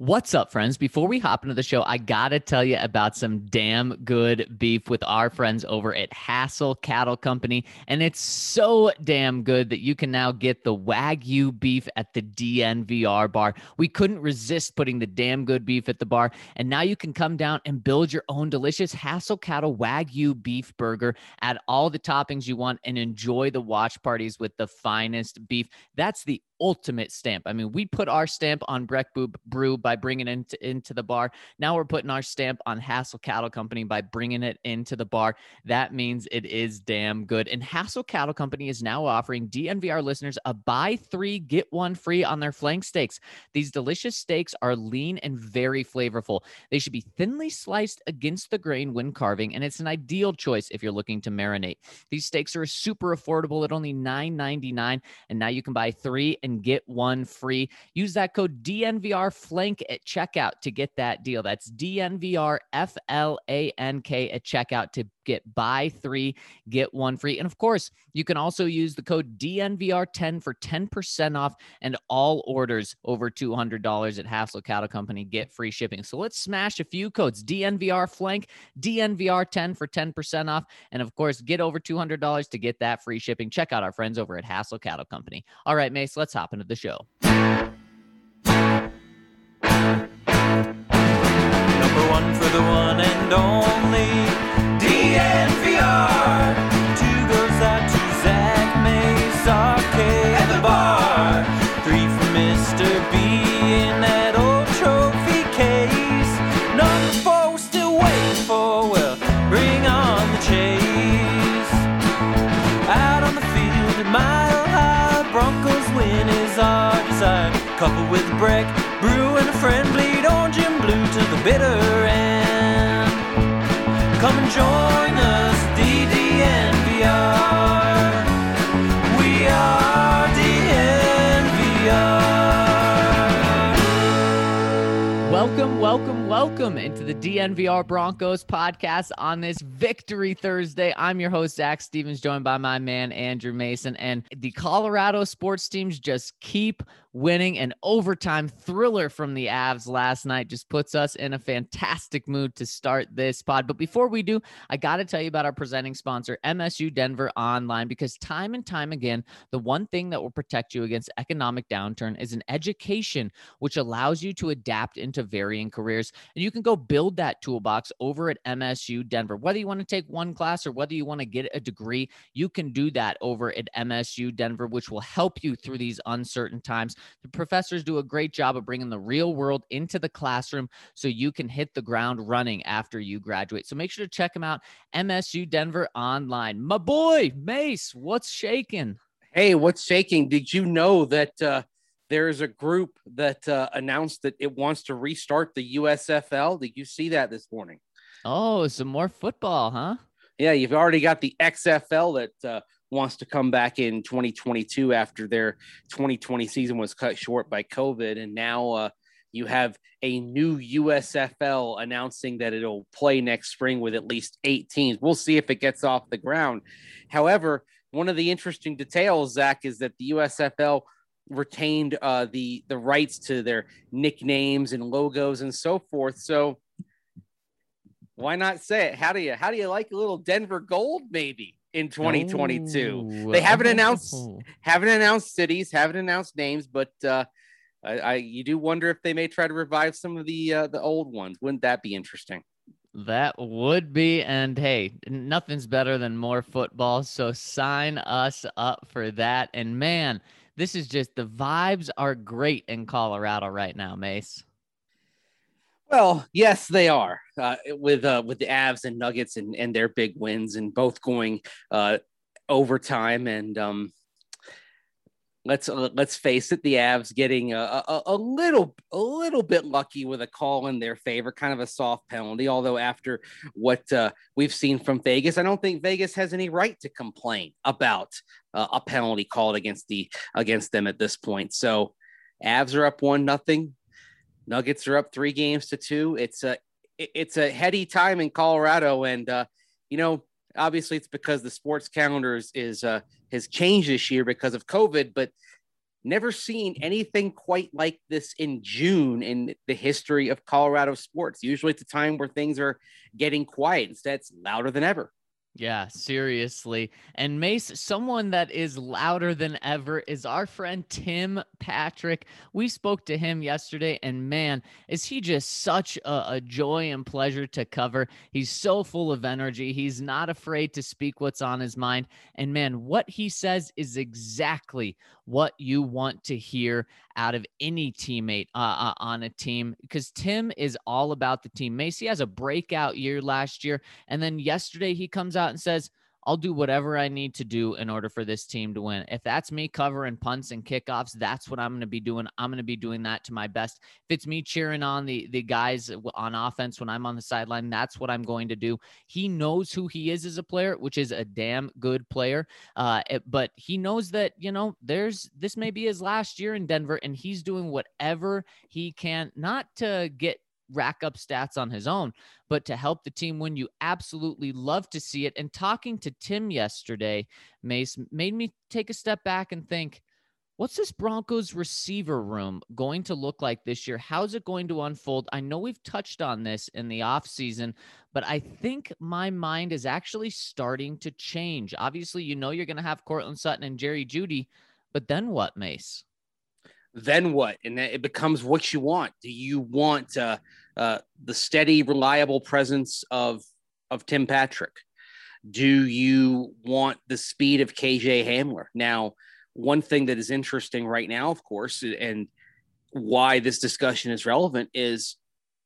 What's up, friends? Before we hop into the show, I got to tell you about some damn good beef with our friends over at Hassel Cattle Company. And it's so damn good that you can now get the Wagyu beef at the DNVR bar. We couldn't resist putting the damn good beef at the bar. And now you can come down and build your own delicious Hassel Cattle Wagyu beef burger, add all the toppings you want, and enjoy the watch parties with the finest beef. That's the ultimate stamp. I mean, we put our stamp on Breck Brew by bringing it into, into the bar. Now we're putting our stamp on Hassel Cattle Company by bringing it into the bar. That means it is damn good. And Hassel Cattle Company is now offering DNVR listeners a buy three, get one free on their flank steaks. These delicious steaks are lean and very flavorful. They should be thinly sliced against the grain when carving, and it's an ideal choice if you're looking to marinate. These steaks are super affordable at only $9.99, and now you can buy three and get one free. Use that code DNVR Flank at checkout to get that deal. That's DNVR F L A N K at checkout to get buy three, get one free. And of course, you can also use the code DNVR10 for 10% off and all orders over $200 at Hassel Cattle Company get free shipping. So let's smash a few codes DNVR Flank, DNVR10 for 10% off. And of course, get over $200 to get that free shipping. Check out our friends over at Hassel Cattle Company. All right, Mace, let's hop into the show. Number one for the one and only Couple with Breck, Brew and a friend bleed orange and blue to the bitter end. Come and join us, DDNVR. We are DNVR. Welcome, welcome, welcome into the DNVR Broncos podcast on this Victory Thursday. I'm your host, Zac Stevens, joined by my man, Andrew Mason. And the Colorado sports teams just keep winning. An overtime thriller from the Avs last night just puts us in a fantastic mood to start this pod. But before we do, I got to tell you about our presenting sponsor, MSU Denver Online, because time and time again, the one thing that will protect you against economic downturn is an education which allows you to adapt into varying careers. And you can go build that toolbox over at MSU Denver. Whether you want to take one class or whether you want to get a degree, you can do that over at MSU Denver, which will help you through these uncertain times. The professors do a great job of bringing the real world into the classroom so you can hit the ground running after you graduate. So make sure to check them out, MSU Denver Online. My boy, Mace, what's shaking? Hey, what's shaking? Did you know that uh, there is a group that uh, announced that it wants to restart the USFL? Did you see that this morning? Oh, some more football, huh? Yeah, you've already got the XFL that uh, wants to come back in 2022 after their 2020 season was cut short by COVID. And now uh, you have a new USFL announcing that it'll play next spring with at least eight teams. We'll see if it gets off the ground. However, one of the interesting details, Zac, is that the USFL retained uh, the the rights to their nicknames and logos and so forth. So why not say it? How do you how do you like a little Denver gold maybe? In 2022. Oh, they haven't announced haven't announced cities, haven't announced names, but uh, I, I you do wonder if they may try to revive some of the uh, the old ones. Wouldn't that be interesting? That would be, and hey, nothing's better than more football. So sign us up for that. And man, this is just the vibes are great in Colorado right now, Mace. Well, yes, they are uh, with uh, with the Avs and Nuggets and, and their big wins and both going uh, overtime. And um, let's uh, let's face it, the Avs getting a, a, a little a little bit lucky with a call in their favor, kind of a soft penalty. Although after what uh, we've seen from Vegas, I don't think Vegas has any right to complain about uh, a penalty called against the against them at this point. So. Avs are up one nothing. Nuggets are up three games to two. It's a it's a heady time in Colorado, and uh, you know, obviously, it's because the sports calendar is, is uh, has changed this year because of COVID. But never seen anything quite like this in June in the history of Colorado sports. Usually it's a time where things are getting quiet. Instead, it's louder than ever. Yeah, seriously. And Mace, someone that is louder than ever is our friend Tim Patrick. We spoke to him yesterday, and man, is he just such a, a, joy and pleasure to cover. He's so full of energy. He's not afraid to speak what's on his mind. And man, what he says is exactly what you want to hear out of any teammate uh, uh, on a team because Tim is all about the team. Macy has a breakout year last year. And then yesterday he comes out and says, I'll do whatever I need to do in order for this team to win. If that's me covering punts and kickoffs, that's what I'm going to be doing. I'm going to be doing that to my best. If it's me cheering on the the guys on offense when I'm on the sideline, that's what I'm going to do. He knows who he is as a player, which is a damn good player. Uh, it, but he knows that you know there's this may be his last year in Denver, and he's doing whatever he can not to get rack up stats on his own, but to help the team win, you absolutely love to see it. And talking to Tim yesterday, Mace made me take a step back and think, what's this Broncos receiver room going to look like this year? How's it going to unfold? I know we've touched on this in the offseason, but I think my mind is actually starting to change. Obviously, you know you're going to have Courtland Sutton and Jerry Jeudy, but then what, Mace? Then what? And it becomes what you want. Do you want uh, uh, the steady, reliable presence of of Tim Patrick? Do you want the speed of KJ Hamler? Now, one thing that is interesting right now, of course, and why this discussion is relevant is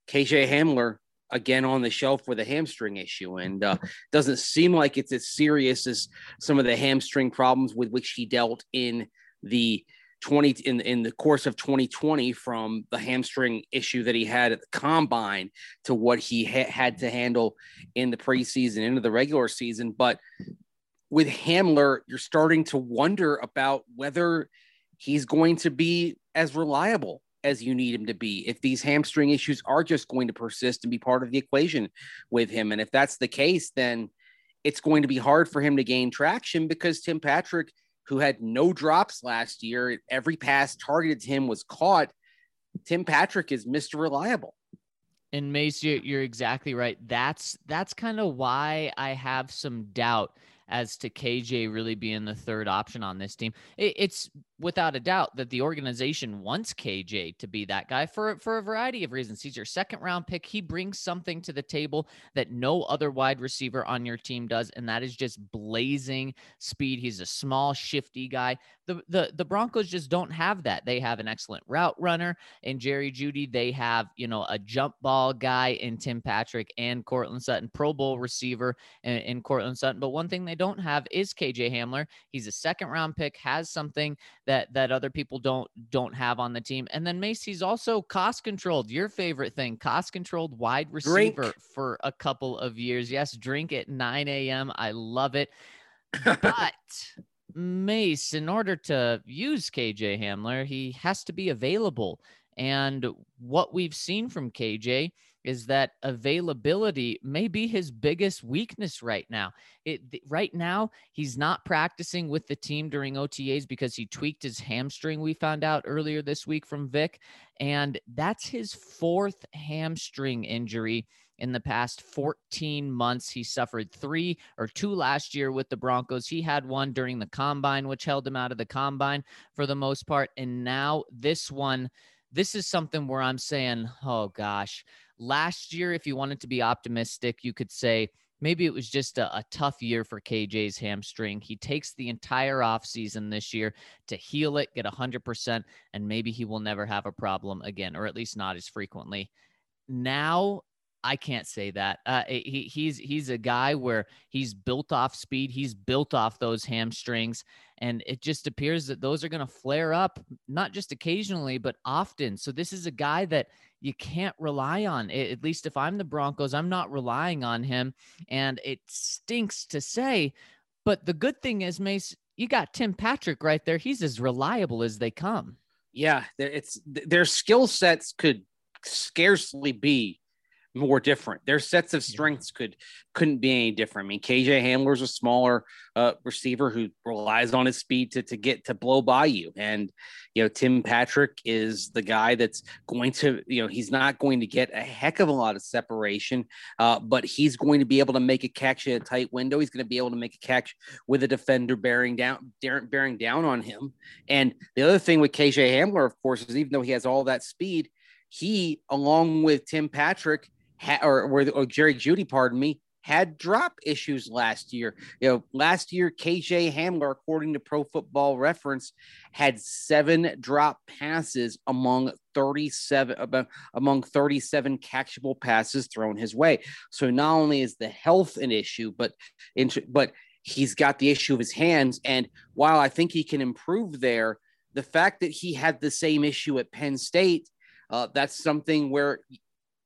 KJ Hamler again on the shelf with a hamstring issue and uh, doesn't seem like it's as serious as some of the hamstring problems with which he dealt in the 20 in in the course of 2020 from the hamstring issue that he had at the combine to what he ha- had to handle in the preseason into the regular season. But with Hamler you're starting to wonder about whether he's going to be as reliable as you need him to be if these hamstring issues are just going to persist and be part of the equation with him. And if that's the case then it's going to be hard for him to gain traction because Tim Patrick who had no drops last year. Every pass targeted to him was caught. Tim Patrick is Mr. Reliable. And Mace, you're, exactly right. That's that's kind of why I have some doubt as to KJ really being the third option on this team. It, it's without a doubt that the organization wants KJ to be that guy for for a variety of reasons. He's your second round pick. He brings something to the table that no other wide receiver on your team does, and that is just blazing speed. He's a small, shifty guy. The the the Broncos just don't have that. They have an excellent route runner in Jerry Jeudy. They have you know a jump ball guy in Tim Patrick and Courtland Sutton, Pro Bowl receiver in, in Courtland Sutton. But one thing they don't have is KJ Hamler. He's a second round pick, has something that that that other people don't don't have on the team. And then Macy's also cost controlled. Your favorite thing, cost controlled wide receiver drink. for a couple of years. Yes, drink at 9 a.m. I love it. but Mace, in order to use KJ Hamler, he has to be available. And what we've seen from KJ is that availability may be his biggest weakness right now. It right now he's not practicing with the team during OTAs because he tweaked his hamstring. We found out earlier this week from Vic, and that's his fourth hamstring injury in the past 14 months. He suffered three or two last year with the Broncos. He had one during the combine, which held him out of the combine for the most part, and now this one. This is something where I'm saying, oh gosh, Last year, if you wanted to be optimistic, you could say maybe it was just a, a, tough year for KJ's hamstring. He takes the entire offseason this year to heal it, get 100%, and maybe he will never have a problem again, or at least not as frequently. Now, I can't say that. Uh, he, he's he's a guy where he's built off speed. He's built off those hamstrings, and it just appears that those are going to flare up, not just occasionally, but often. So this is a guy that you can't rely on. It. At least if I'm the Broncos, I'm not relying on him. And it stinks to say, but the good thing is, Mace, you got Tim Patrick right there. He's as reliable as they come. Yeah, it's their skill sets could scarcely be more different. Their sets of strengths could couldn't be any different. I mean, KJ Hamler's a smaller uh, receiver who relies on his speed to to get to blow by you, and you know Tim Patrick is the guy that's going to you know he's not going to get a heck of a lot of separation, uh, but he's going to be able to make a catch in a tight window. He's going to be able to make a catch with a defender bearing down bearing down on him. And the other thing with KJ Hamler, of course, is even though he has all that speed, he along with Tim Patrick ha- or, or, or Jerry Jeudy, pardon me, had drop issues last year. You know, last year, KJ Hamler, according to Pro Football Reference, had seven drop passes among 37 among 37 catchable passes thrown his way. So not only is the health an issue, but but he's got the issue of his hands. And while I think he can improve there, the fact that he had the same issue at Penn State, uh, that's something where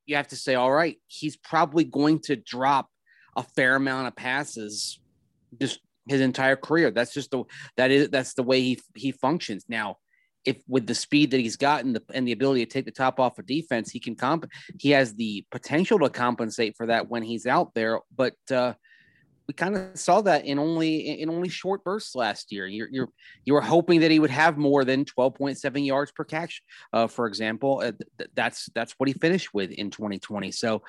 you have to say, all right, he's probably going to drop a fair amount of passes just his entire career. That's just the that is that's the way he he functions. Now, if with the speed that he's gotten the, and the ability to take the top off of defense, he can comp he has the potential to compensate for that when he's out there. But uh, we kind of saw that in only in only short bursts last year. You're you're you were hoping that he would have more than 12.7 yards per catch, uh, for example. Uh, th- that's that's what he finished with in 2020. So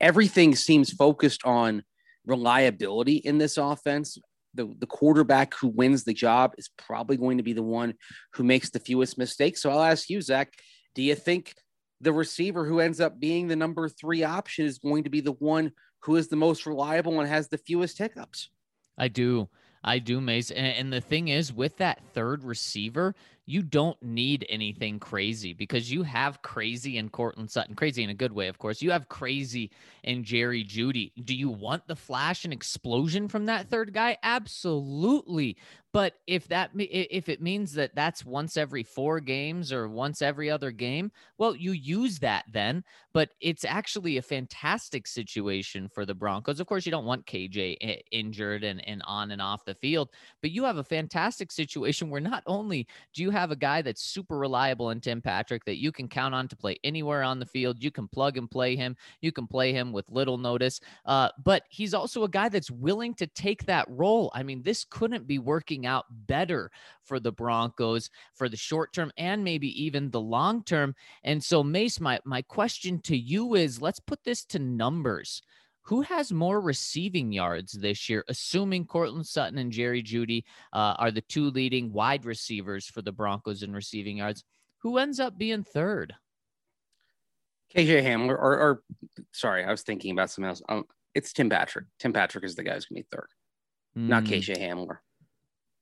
everything seems focused on reliability in this offense. The, the quarterback who wins the job is probably going to be the one who makes the fewest mistakes. So I'll ask you, Zac, do you think the receiver who ends up being the number three option is going to be the one who is the most reliable and has the fewest hiccups. I do. I do, Mace. And, and, the thing is, with that third receiver, you don't need anything crazy because you have crazy in Courtland Sutton, crazy in a good way, of course. You have crazy in Jerry Jeudy. Do you want the flash and explosion from that third guy? Absolutely. But if that if it means that that's once every four games or once every other game, well, you use that then. But it's actually a fantastic situation for the Broncos. Of course, you don't want KJ injured and, and on and off the field, but you have a fantastic situation where not only do you have a guy that's super reliable in Tim Patrick that you can count on to play anywhere on the field, you can plug and play him, you can play him with little notice, uh, but he's also a guy that's willing to take that role. I mean, this couldn't be working out better for the Broncos for the short term and maybe even the long term. And so, Mace, my, my question to you is let's put this to numbers. Who has more receiving yards this year, assuming Courtland Sutton and Jerry Jeudy uh, are the two leading wide receivers for the Broncos in receiving yards? Who ends up being third? KJ Hamler, or, or sorry, I was thinking about something else. Um, it's Tim Patrick. Tim Patrick is the guy who's going to be third, mm. not hmm. KJ Hamler.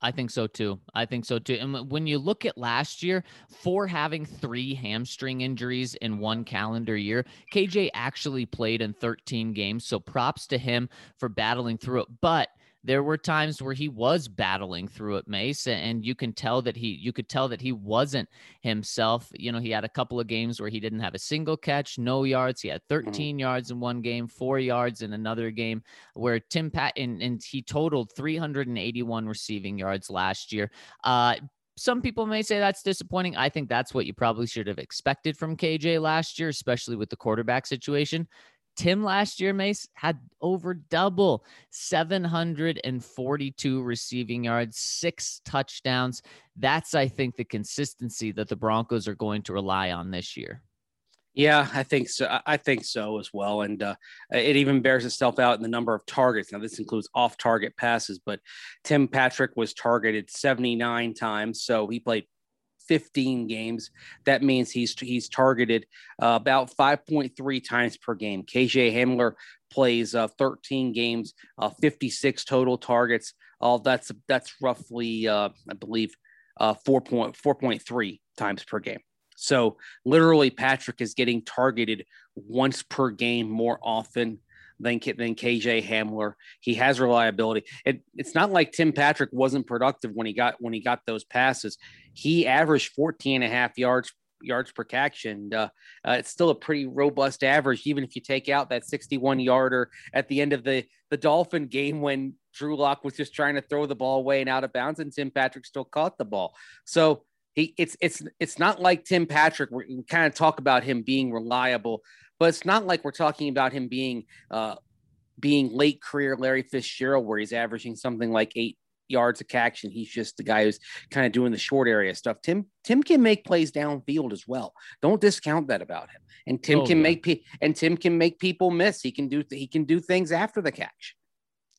I think so too. I think so too. And when you look at last year, for having three hamstring injuries in one calendar year, KJ actually played in 13 games. So props to him for battling through it. But there were times where he was battling through it, Mace, and you can tell that he you could tell that he wasn't himself. You know, he had a couple of games where he didn't have a single catch, no yards. He had mm-hmm. 13 mm-hmm. yards in one game, four yards in another game, where Tim Pat and, and he totaled 381 receiving yards last year. Uh, some people may say that's disappointing. I think that's what you probably should have expected from KJ last year, especially with the quarterback situation. Tim last year, Mace, had over double 742 receiving yards, six touchdowns. That's, I think, the consistency that the Broncos are going to rely on this year. Yeah, I think so. I think so as well. And uh, it even bears itself out in the number of targets. Now, this includes off target passes, but Tim Patrick was targeted 79 times. So he played 15 games. That means he's he's targeted uh, about 5.3 times per game. KJ Hamler plays uh, 13 games, uh, 56 total targets. All that's that's roughly, uh, I believe, uh, 4.4.3 times per game. So literally, Patrick is getting targeted once per game more often than, than KJ Hamler. He has reliability. It, it's not like Tim Patrick wasn't productive when he got when he got those passes. He averaged 14 and a half yards yards per catch, and uh, uh, it's still a pretty robust average, even if you take out that 61 yarder at the end of the the Dolphin game when Drew Lock was just trying to throw the ball away and out of bounds, and Tim Patrick still caught the ball. So he it's it's it's not like Tim Patrick. We kind of talk about him being reliable, but it's not like we're talking about him being uh, being late career Larry Fitzgerald, where he's averaging something like eight yards of catch, and he's just the guy who's kind of doing the short area stuff. Tim Tim can make plays downfield as well. Don't discount that about him. And Tim Oh, can yeah. make pe- and Tim can make people miss. He can do he can do things after the catch.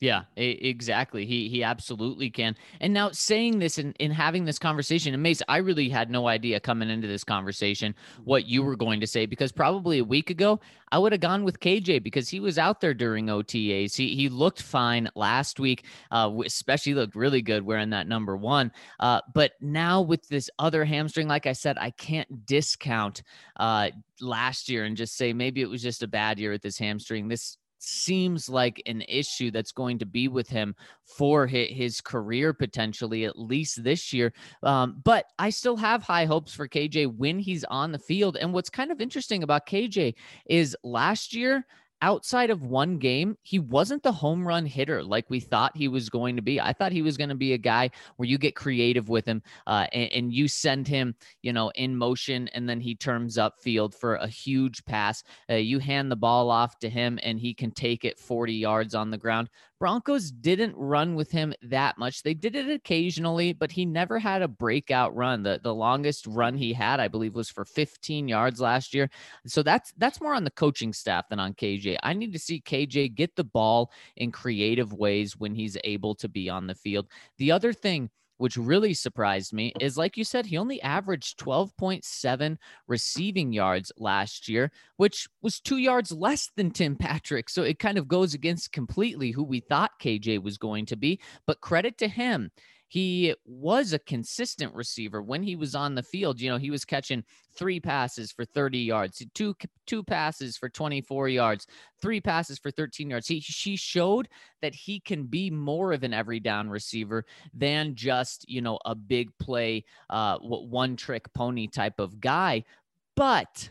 Yeah, exactly. He he absolutely can. And now saying this and, and having this conversation, and Mace, I really had no idea coming into this conversation what you were going to say because probably a week ago I would have gone with KJ because he was out there during OTAs. He he looked fine last week, uh, especially looked really good wearing that number one. Uh, but now with this other hamstring, like I said, I can't discount uh, last year and just say maybe it was just a bad year with this hamstring. This seems like an issue that's going to be with him for his, career potentially at least this year. Um, but i still have high hopes for kj when he's on the field. And what's kind of interesting about kj is last year outside of one game, he wasn't the home run hitter like we thought he was going to be. I thought he was going to be a guy where you get creative with him uh, and, and you send him, you know, in motion and then he turns up field for a huge pass. Uh, you hand the ball off to him and he can take it 40 yards on the ground. Broncos didn't run with him that much. They did it occasionally, but he never had a breakout run. The the longest run he had, I believe, was for 15 yards last year. So that's that's more on the coaching staff than on KJ. I need to see KJ get the ball in creative ways when he's able to be on the field. The other thing which really surprised me is like you said, he only averaged 12.7 receiving yards last year, which was two yards less than Tim Patrick. So it kind of goes against completely who we thought KJ was going to be. But credit to him. He was a consistent receiver when he was on the field. You know, he was catching three passes for 30 yards, two two passes for 24 yards, three passes for 13 yards. He she showed that he can be more of an every down receiver than just, you know, a big play uh one trick pony type of guy. But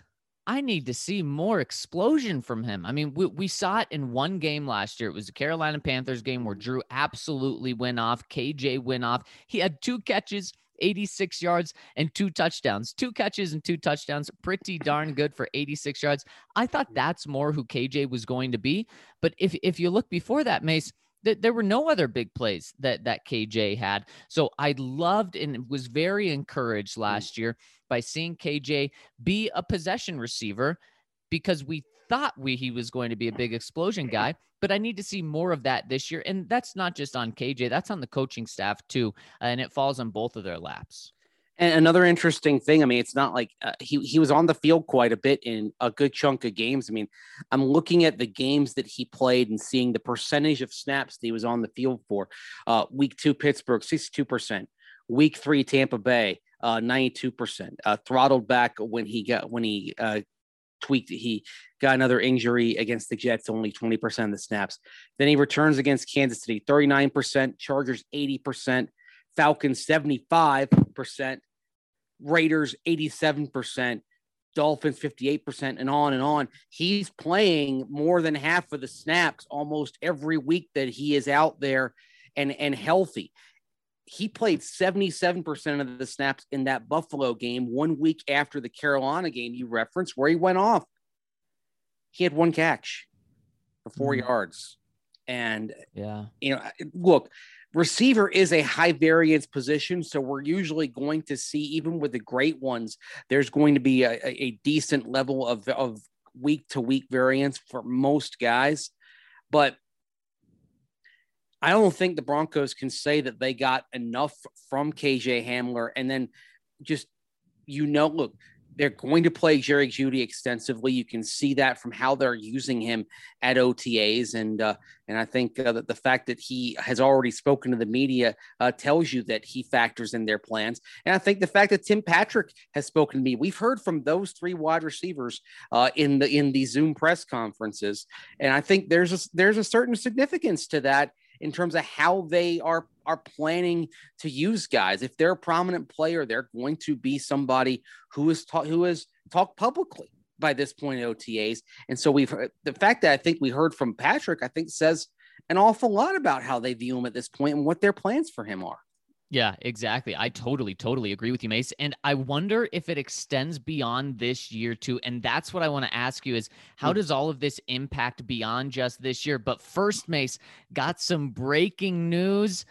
I need to see more explosion from him. I mean, we, we saw it in one game last year. It was the Carolina Panthers game where mm-hmm. Drew absolutely went off. KJ went off. He had two catches, 86 yards, and two touchdowns. Two catches and two touchdowns. Pretty darn good for 86 yards. I thought that's more who KJ was going to be. But if, if you look before that, Mace, th- there were no other big plays that that KJ had. So I loved and was very encouraged mm. last year by seeing KJ be a possession receiver because we thought we he was going to be a big explosion guy, but I need to see more of that this year. And that's not just on KJ, that's on the coaching staff too. And it falls on both of their laps. And another interesting thing, I mean, it's not like uh, he he was on the field quite a bit in a good chunk of games. I mean, I'm looking at the games that he played and seeing the percentage of snaps that he was on the field for. Uh, week two, Pittsburgh, 62%. Week three, Tampa Bay, uh, 92%. Uh, throttled back when he got when he uh, tweaked. He got another injury against the Jets, only 20% of the snaps. Then he returns against Kansas City, 39%. Chargers, 80%. Falcons, 75%. Raiders 87%, Dolphins 58%, and on and on. He's playing more than half of the snaps almost every week that he is out there and, and healthy. He played 77% of the snaps in that Buffalo game one week after the Carolina game you referenced, where he went off. He had one catch for 4 Mhm. yards. And Yeah. you know, look, receiver is a high variance position. So we're usually going to see, even with the great ones, there's going to be a, a- a decent level of, of week to week variance for most guys. But I don't think the Broncos can say that they got enough from KJ Hamler and then just, you know, look, they're going to play Jerry Jeudy extensively. You can see that from how they're using him at OTAs. And, uh, and I think uh, that the fact that he has already spoken to the media uh, tells you that he factors in their plans. And I think the fact that Tim Patrick has spoken to me, we've heard from those three wide receivers uh, in the in the Zoom press conferences, and I think there's a, there's a certain significance to that in terms of how they are are planning to use guys. If they're a prominent player, they're going to be somebody who is ta- who has talked publicly by this point in OTAs. And so we've the fact that I think we heard from Patrick, I think says an awful lot about how they view him at this point and what their plans for him are. Yeah, exactly. I totally, totally agree with you, Mace. And I wonder if it extends beyond this year too. And that's what I want to ask you is how Hmm. does all of this impact beyond just this year? But first, Mace, got some breaking news.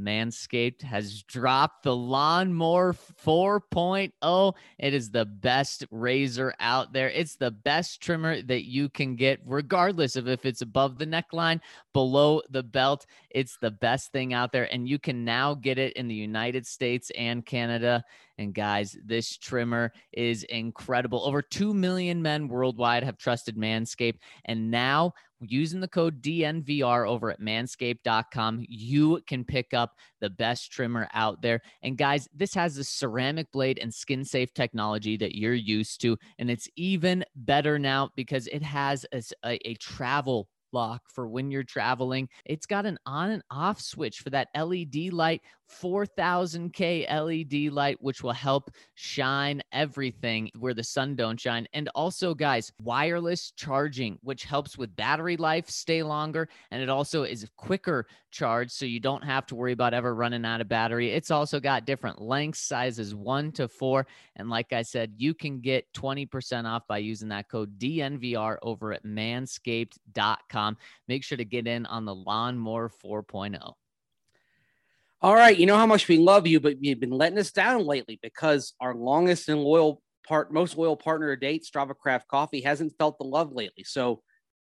Manscaped has dropped the Lawnmower 4.0. It is the best razor out there. It's the best trimmer that you can get, regardless of if it's above the neckline, below the belt. It's the best thing out there. And you can now get it in the United States and Canada. And guys, this trimmer is incredible. Over 2 million men worldwide have trusted Manscaped. And now, using the code DNVR over at manscaped.com, you can pick up the best trimmer out there. And guys, this has the ceramic blade and skin safe technology that you're used to. And it's even better now because it has a, a, a travel lock for when you're traveling. It's got an on and off switch for that LED light, 4000K LED light, which will help shine everything where the sun don't shine. And also, guys, wireless charging, which helps with battery life stay longer. And it also is quicker charge, so you don't have to worry about ever running out of battery. It's also got different lengths, sizes one to four. And like I said, you can get 20% off by using that code DNVR over at manscaped.com. Make sure to get in on the Lawnmower oh. 4.0. All right, you know how much we love you, but you've been letting us down lately because our longest and loyal part, most loyal partner to date, Strava Craft Coffee, hasn't felt the love lately. So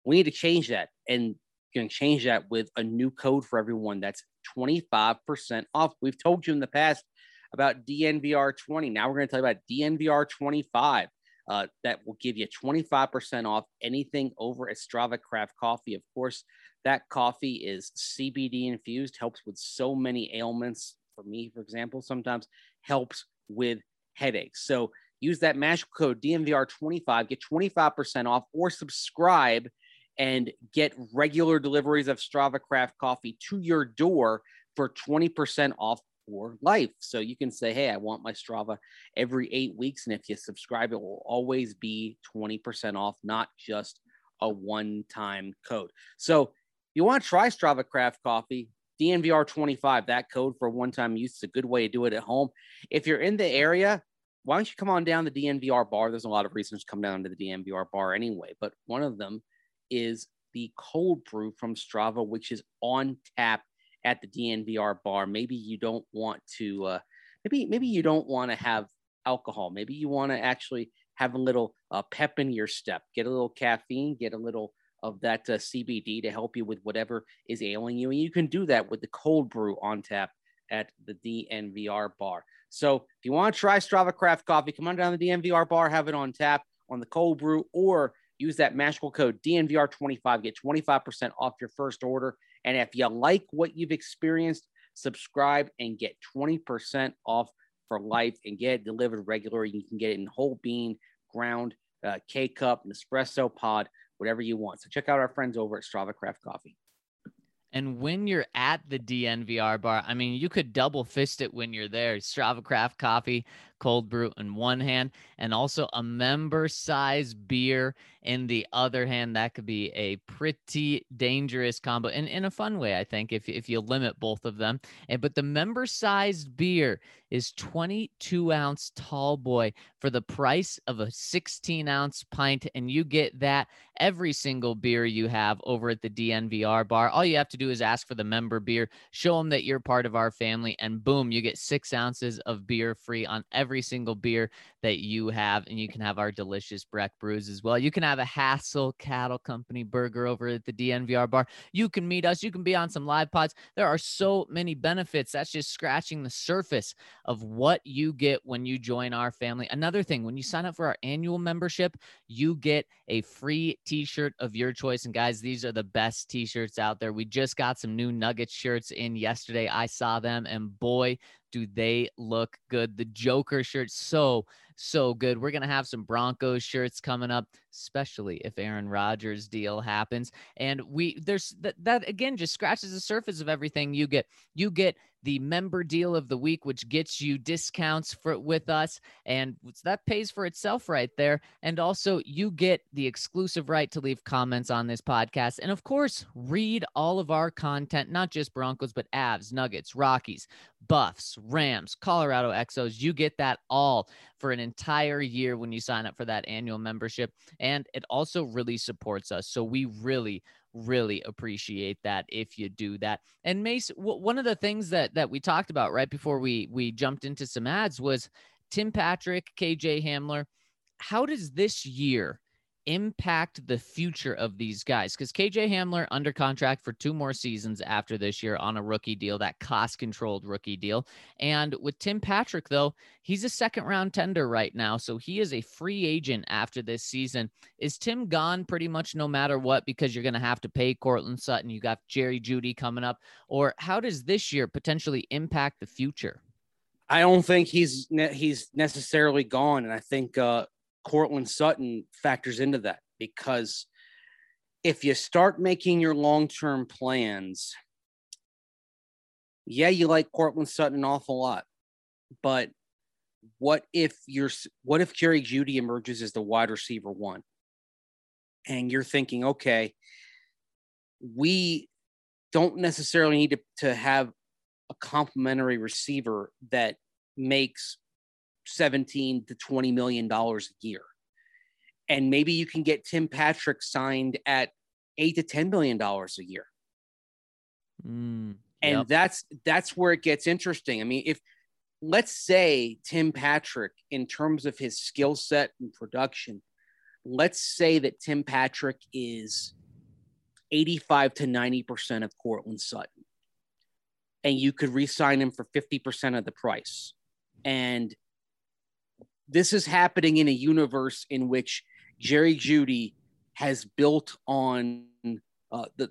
we need to change that, and going to change that with a new code for everyone. That's twenty five percent off. We've told you in the past about DNVR twenty. Now we're going to tell you about DNVR twenty five. Uh, that will give you 25% off anything over at Strava Craft Coffee. Of course, that coffee is CBD infused, helps with so many ailments. For me, for example, sometimes helps with headaches. So use that magical code DNVR25, get 25% off, or subscribe and get regular deliveries of Strava Craft coffee to your door for 20% off for life. So you can say, Hey, I want my Strava every eight weeks. And if you subscribe, it will always be 20% off, not just a one time code. So you want to try Strava Craft Coffee, DNVR25, that code for one time use is a good way to do it at home. If you're in the area, why don't you come on down to the DNVR bar? There's a lot of reasons to come down to the DNVR bar anyway, but one of them is the cold brew from Strava, which is on tap at the DNVR bar. Maybe you don't want to, uh, maybe maybe you don't want to have alcohol. Maybe you want to actually have a little uh, pep in your step, get a little caffeine, get a little of that uh, CBD to help you with whatever is ailing you. And you can do that with the cold brew on tap at the DNVR bar. So if you want to try Strava Craft Coffee, come on down to the DNVR bar, have it on tap on the cold brew, or use that magical code DNVR25, get 25% off your first order. And if you like what you've experienced, subscribe and get 20% off for life and get it delivered regularly. You can get it in whole bean, ground, uh, K cup, Nespresso pod, whatever you want. So check out our friends over at Strava Craft Coffee. And when you're at the DNVR bar, I mean, you could double fist it when you're there. Strava Craft Coffee, cold brew in one hand, and also a member size beer in the other hand. That could be a pretty dangerous combo and in a fun way, I think, if, if you limit both of them. And, but the member sized beer is 22 ounce tall boy for the price of a 16 ounce pint. And you get that every single beer you have over at the DNVR bar. All you have to do is ask for the member beer, show them that you're part of our family, and boom, you get six ounces of beer free on every single beer that you have. And you can have our delicious Breck brews as well. You can have a Hassel Cattle Company burger over at the DNVR bar. You can meet us. You can be on some live pods. There are so many benefits. That's just scratching the surface of what you get when you join our family. Another thing, when you sign up for our annual membership, you get a free t shirt of your choice. And guys, these are the best t shirts out there. We just got some new Nuggets shirts in yesterday. I saw them, and boy, do they look good. The Joker shirt, so so good. We're going to have some Broncos shirts coming up, especially if Aaron Rodgers deal happens. And we there's that that again just scratches the surface of everything you get. You get the member deal of the week, which gets you discounts for with us, and that pays for itself right there. And also, you get the exclusive right to leave comments on this podcast, and of course, read all of our content, not just Broncos, but Avs, Nuggets, Rockies, Buffs, Rams, Colorado Exos. You get that all for an entire year when you sign up for that annual membership, and it also really supports us. So we really really appreciate that if you do that. And Mace, w- one of the things that that we talked about right before we we jumped into some ads was Tim Patrick, KJ Hamler. How does this year impact the future of these guys? Because KJ Hamler under contract for two more seasons after this year on a rookie deal, that cost controlled rookie deal. And with Tim Patrick, though, he's a second round tender right now. So he is a free agent after this season. Is Tim gone pretty much no matter what because you're going to have to pay Courtland Sutton? You got Jerry Jeudy coming up. Or how does this year potentially impact the future? I don't think he's ne- he's necessarily gone, and I think uh, Courtland Sutton factors into that because if you start making your long term plans, yeah, you like Courtland Sutton an awful lot, but what if you're what if Jerry Jeudy emerges as the wide receiver one, and you're thinking, okay, we don't necessarily need to, to have a complementary receiver that makes 17 to 20 million dollars a year. And maybe you can get Tim Patrick signed at 8 to 10 million dollars a year. Mm, and yep. that's that's where it gets interesting. I mean, if let's say Tim Patrick in terms of his skill set and production, let's say that Tim Patrick is 85 to 90% of Courtland Sutton. And you could re-sign him for 50% of the price. And this is happening in a universe in which Jerry Jeudy has built on uh, the,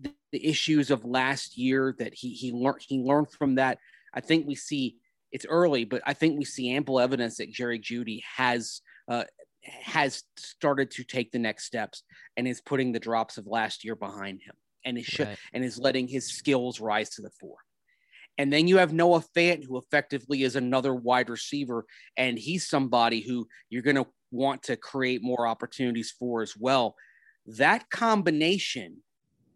the issues of last year that he he learned he learned from that. I think we see it's early, but I think we see ample evidence that Jerry Jeudy has uh, has started to take the next steps and is putting the drops of last year behind him and is right. and is letting his skills rise to the fore. And then you have Noah Fant, who effectively is another wide receiver, and he's somebody who you're going to want to create more opportunities for as well. That combination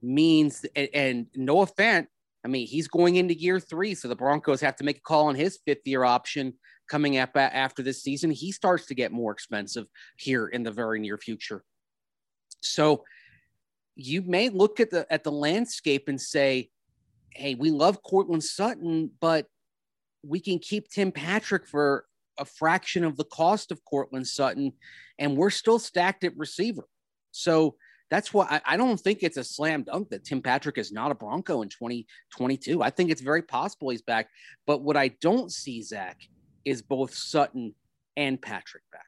means, and Noah Fant, I mean, he's going into year three, so the Broncos have to make a call on his fifth year option coming up after this season. He starts to get more expensive here in the very near future. So you may look at the at the landscape and say, hey, we love Courtland Sutton, but we can keep Tim Patrick for a fraction of the cost of Courtland Sutton, and we're still stacked at receiver. So that's why I, I, don't think it's a slam dunk that Tim Patrick is not a Bronco in 2022. I think it's very possible he's back. But what I don't see, Zac, is both Sutton and Patrick back.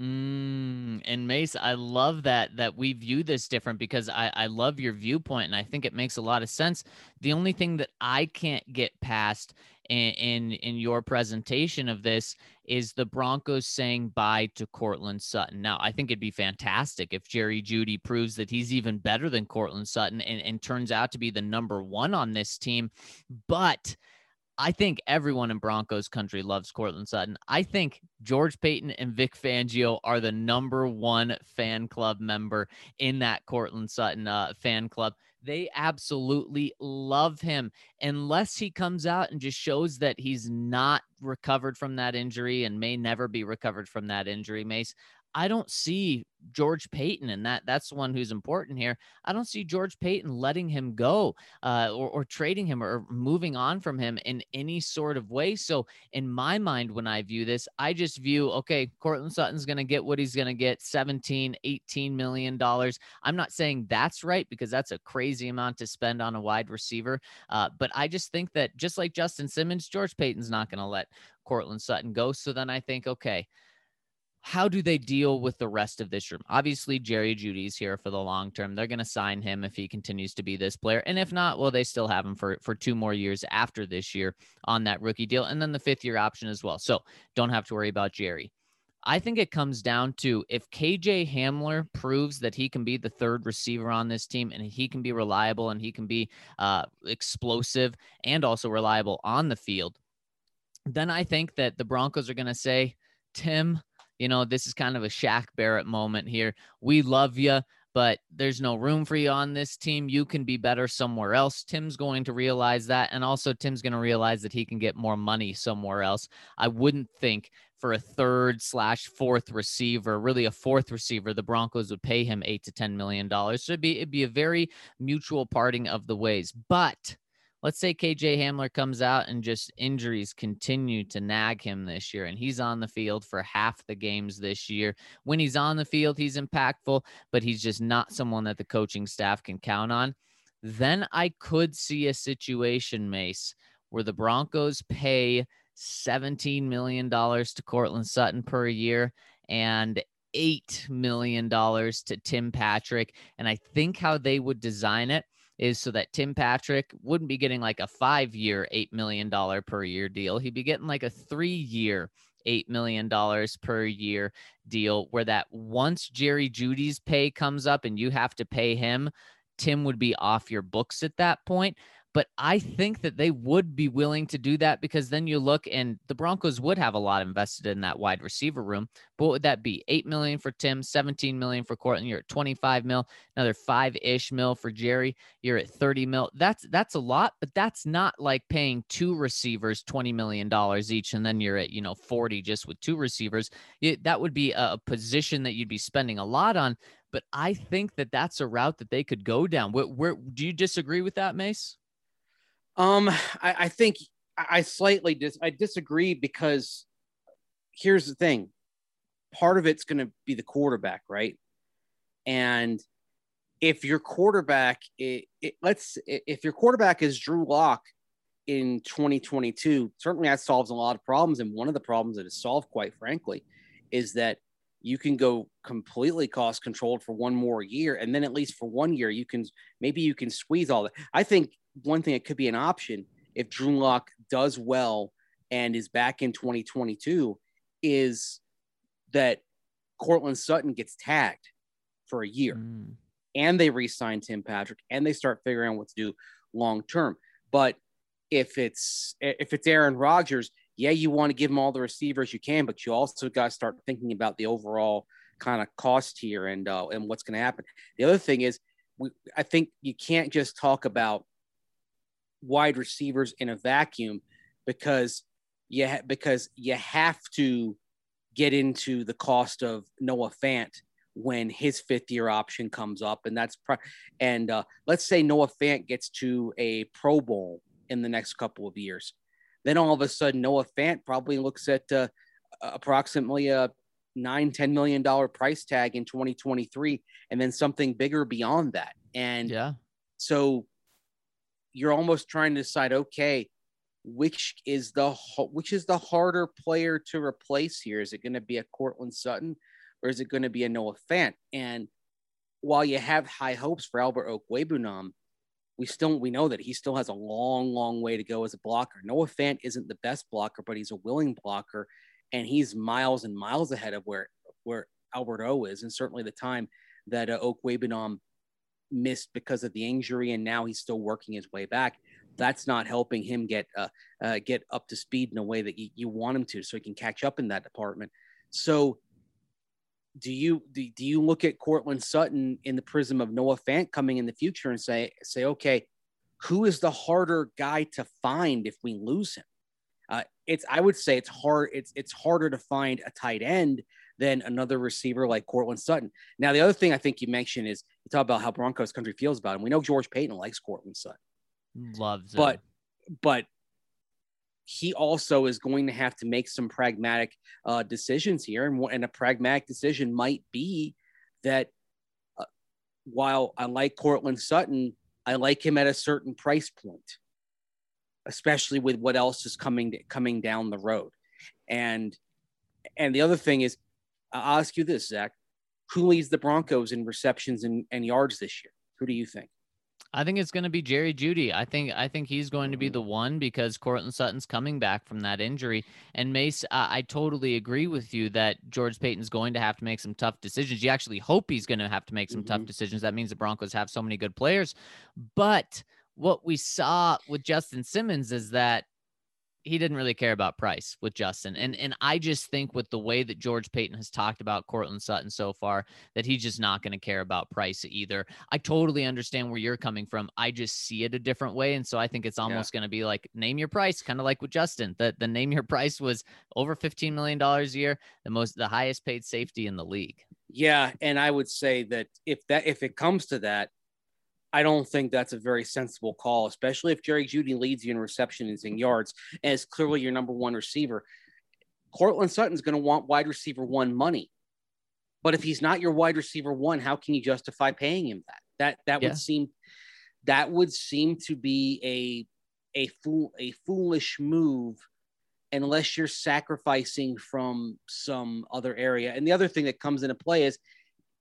Mm, and Mace, I love that that we view this different because I, I love your viewpoint and I think it makes a lot of sense. The only thing that I can't get past in, in in your presentation of this is the Broncos saying bye to Courtland Sutton. Now, I think it'd be fantastic if Jerry Jeudy proves that he's even better than Courtland Sutton and, and turns out to be the number one on this team. But I think everyone in Broncos country loves Courtland Sutton. I think George Paton and Vic Fangio are the number one fan club member in that Courtland Sutton uh, fan club. They absolutely love him unless he comes out and just shows that he's not recovered from that injury and may never be recovered from that injury, Mace. I don't see George Paton, and that that's the one who's important here. I don't see George Paton letting him go, uh, or, or trading him, or moving on from him in any sort of way. So, in my mind, when I view this, I just view okay, Courtland Sutton's going to get what he's going to get 17, 18 million dollars. I'm not saying that's right because that's a crazy amount to spend on a wide receiver, uh, but I just think that just like Justin Simmons, George Paton's not going to let Courtland Sutton go. So then I think, okay how do they deal with the rest of this room? Obviously, Jerry Jeudy's here for the long term. They're going to sign him if he continues to be this player. And if not, well, they still have him for, for two more years after this year on that rookie deal. And then the fifth year option as well. So don't have to worry about Jerry. I think it comes down to if KJ Hamler proves that he can be the third receiver on this team and he can be reliable and he can be uh, explosive and also reliable on the field, then I think that the Broncos are going to say, Tim, you know, this is kind of a Shaq Barrett moment here. We love you but there's no room for you on this team. You can be better somewhere else. Tim's going to realize that. And also, Tim's going to realize that he can get more money somewhere else. I wouldn't think for a third slash fourth receiver, really a fourth receiver, the Broncos would pay him eight to $10 million. So it'd be, it'd be a very mutual parting of the ways. But let's say KJ Hamler comes out and just injuries continue to nag him this year, and he's on the field for half the games this year. When he's on the field, he's impactful, but he's just not someone that the coaching staff can count on. Then I could see a situation, Mace, where the Broncos pay $17 million to Courtland Sutton per year and $8 million to Tim Patrick. And I think how they would design it is so that Tim Patrick wouldn't be getting like a five year, $8 million per year deal. He'd be getting like a three year, $8 million per year deal where that once Jerry Jeudy's pay comes up and you have to pay him, Tim would be off your books at that point. But I think that they would be willing to do that because then you look and the Broncos would have a lot invested in that wide receiver room. But what would that be? Eight million for Tim, 17 million for Courtland. You're at 25 mil, another five-ish mil for Jerry. You're at 30 mil. That's that's a lot, but that's not like paying two receivers 20 million dollars each, and then you're at you know 40 just with two receivers. It, that would be a position that you'd be spending a lot on. But I think that that's a route that they could go down. Where, where do you disagree with that, Mace? Um, I, I think I slightly dis- I disagree because here's the thing: part of it's going to be the quarterback, right? And if your quarterback, it, it, let's if your quarterback is Drew Lock in 2022, certainly that solves a lot of problems. And one of the problems that is solved, quite frankly, is that you can go completely cost controlled for one more year, and then at least for one year, you can maybe you can squeeze all that. I think one thing that could be an option if Drew Lock does well and is back in 2022 is that Courtland Sutton gets tagged for a year mm. and they re-sign Tim Patrick and they start figuring out what to do long term. But if it's if it's Aaron Rodgers, yeah, you want to give him all the receivers you can, but you also got to start thinking about the overall kind of cost here and uh, and what's going to happen. The other thing is, we, I think you can't just talk about wide receivers in a vacuum because you ha- because you have to get into the cost of Noah Fant when his fifth year option comes up, and that's pro- and uh, let's say Noah Fant gets to a Pro Bowl in the next couple of years, then all of a sudden Noah Fant probably looks at uh, approximately a nine ten million dollar price tag in 2023, and then something bigger beyond that, and yeah, so you're almost trying to decide, okay, which is the which is the harder player to replace here? Is it going to be a Courtland Sutton or is it going to be a Noah Fant? And while you have high hopes for Albert Okwuegbunam, we still we know that he still has a long, long way to go as a blocker. Noah Fant isn't the best blocker, but he's a willing blocker, and he's miles and miles ahead of where where Albert O is, and certainly the time that uh, Okwuegbunam missed because of the injury, and now he's still working his way back. That's not helping him get uh, uh, get up to speed in a way that you, you want him to, so he can catch up in that department. So, do you do, do you look at Courtland Sutton in the prism of Noah Fant coming in the future and say say okay, who is the harder guy to find if we lose him? Uh, it's I would say it's hard. It's it's harder to find a tight end than another receiver like Courtland Sutton. Now, the other thing I think you mentioned is you talk about how Broncos country feels about him. We know George Paton likes Courtland Sutton, loves, it. but him. but he also is going to have to make some pragmatic uh, decisions here, and, and a pragmatic decision might be that uh, while I like Courtland Sutton, I like him at a certain price point, especially with what else is coming coming down the road, and and the other thing is I'll ask you this, Zac. Who leads the Broncos in receptions and, and yards this year? Who do you think? I think it's going to be Jerry Jeudy. I think I think he's going to be the one because Courtland Sutton's coming back from that injury. And Mace, uh, I totally agree with you that George Paton's going to have to make some tough decisions. You actually hope he's going to have to make some mm-hmm. tough decisions. That means the Broncos have so many good players. But what we saw with Justin Simmons is that he didn't really care about price with Justin. And and I just think with the way that George Paton has talked about Courtland Sutton so far, that he's just not going to care about price either. I totally understand where you're coming from. I just see it a different way. And so I think it's almost yeah. going to be like name your price, kind of like with Justin. The the name your price was over $15 million a year, the most the highest paid safety in the league. Yeah. And I would say that if that if it comes to that, I don't think that's a very sensible call, especially if Jerry Jeudy leads you in receptions and yards and is clearly your number one receiver. Courtland Sutton's going to want wide receiver one money. But if he's not your wide receiver one, how can you justify paying him that? That that yeah. would seem that would seem to be a a fool a foolish move unless you're sacrificing from some other area. And the other thing that comes into play is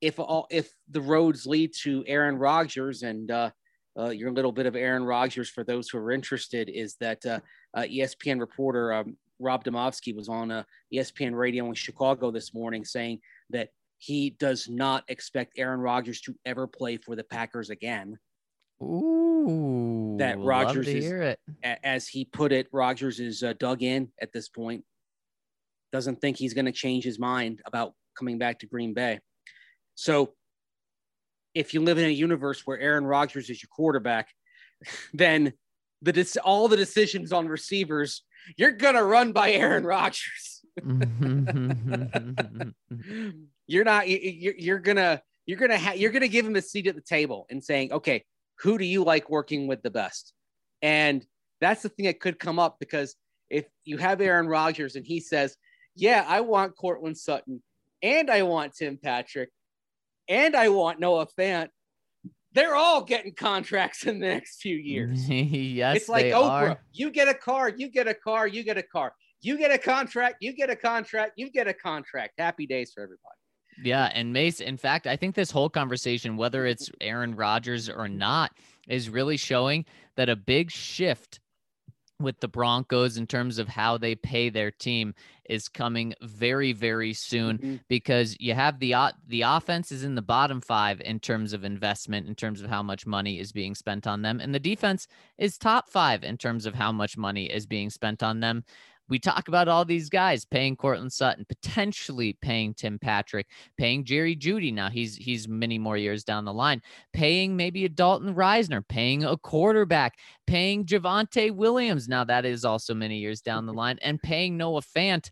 if all if the roads lead to Aaron Rodgers and uh, uh, your little bit of Aaron Rodgers for those who are interested is that uh, uh ESPN reporter um, Rob Demovsky was on uh, ESPN radio in Chicago this morning saying that he does not expect Aaron Rodgers to ever play for the Packers again. Ooh, that Rodgers is, as he put it, Rodgers is uh, dug in at this point. Doesn't think he's going to change his mind about coming back to Green Bay. So if you live in a universe where Aaron Rodgers is your quarterback, then the all the decisions on receivers you're gonna run by Aaron Rodgers. you're not. You're, you're gonna. You're gonna. Ha- you're gonna give him a seat at the table and saying, okay, who do you like working with the best? And that's the thing that could come up because if you have Aaron Rodgers and he says, yeah, I want Courtland Sutton and I want Tim Patrick and I want Noah Fant. They're all getting contracts in the next few years. yes, it's like Oprah. Are. You get a car, you get a car, you get a car. You get a contract, you get a contract, you get a contract. Happy days for everybody. Yeah, and Mace, in fact, I think this whole conversation, whether it's Aaron Rodgers or not, is really showing that a big shift with the Broncos in terms of how they pay their team is coming very very soon mm-hmm. because you have the the offense is in the bottom 5 in terms of investment in terms of how much money is being spent on them and the defense is top 5 in terms of how much money is being spent on them we talk about all these guys paying Courtland Sutton, potentially paying Tim Patrick, paying Jerry Jeudy. Now he's he's many more years down the line, paying maybe a Dalton Risner, paying a quarterback, paying Javonte Williams. Now that is also many years down the line, and paying Noah Fant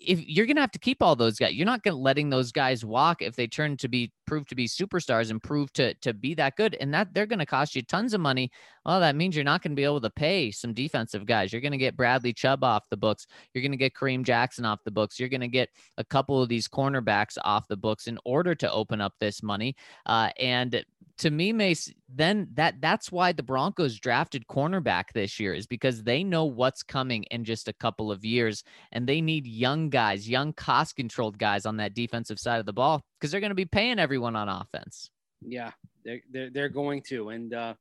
if you're going to have to keep all those guys, you're not to letting those guys walk if they turn to be prove to be superstars and prove to to be that good, and that they're going to cost you tons of money. Well, that means you're not going to be able to pay some defensive guys. You're going to get Bradley Chubb off the books. You're going to get Kareem Jackson off the books. You're going to get a couple of these cornerbacks off the books in order to open up this money. Uh, and to me, Mace, then that that's why the Broncos drafted cornerback this year is because they know what's coming in just a couple of years, and they need young guys, young cost controlled guys on that defensive side of the ball because they're going to be paying everyone on offense. Yeah, they're they're, they're going to, and uh,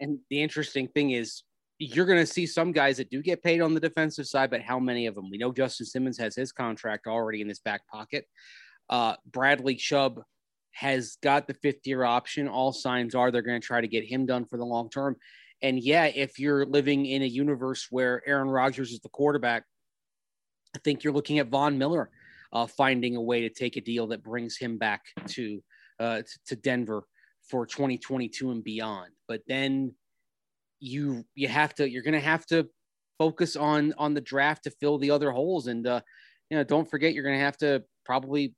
and the interesting thing is you're going to see some guys that do get paid on the defensive side, but how many of them? We know Justin Simmons has his contract already in his back pocket. Uh, Bradley Chubb has got the fifth year option. All signs are they're going to try to get him done for the long term. And yeah, if you're living in a universe where Aaron Rodgers is the quarterback, I think you're looking at Von Miller uh, finding a way to take a deal that brings him back to uh, to Denver for 2022 and beyond. But then you you have to you're going to have to focus on on the draft to fill the other holes and uh, you know don't forget you're going to have to probably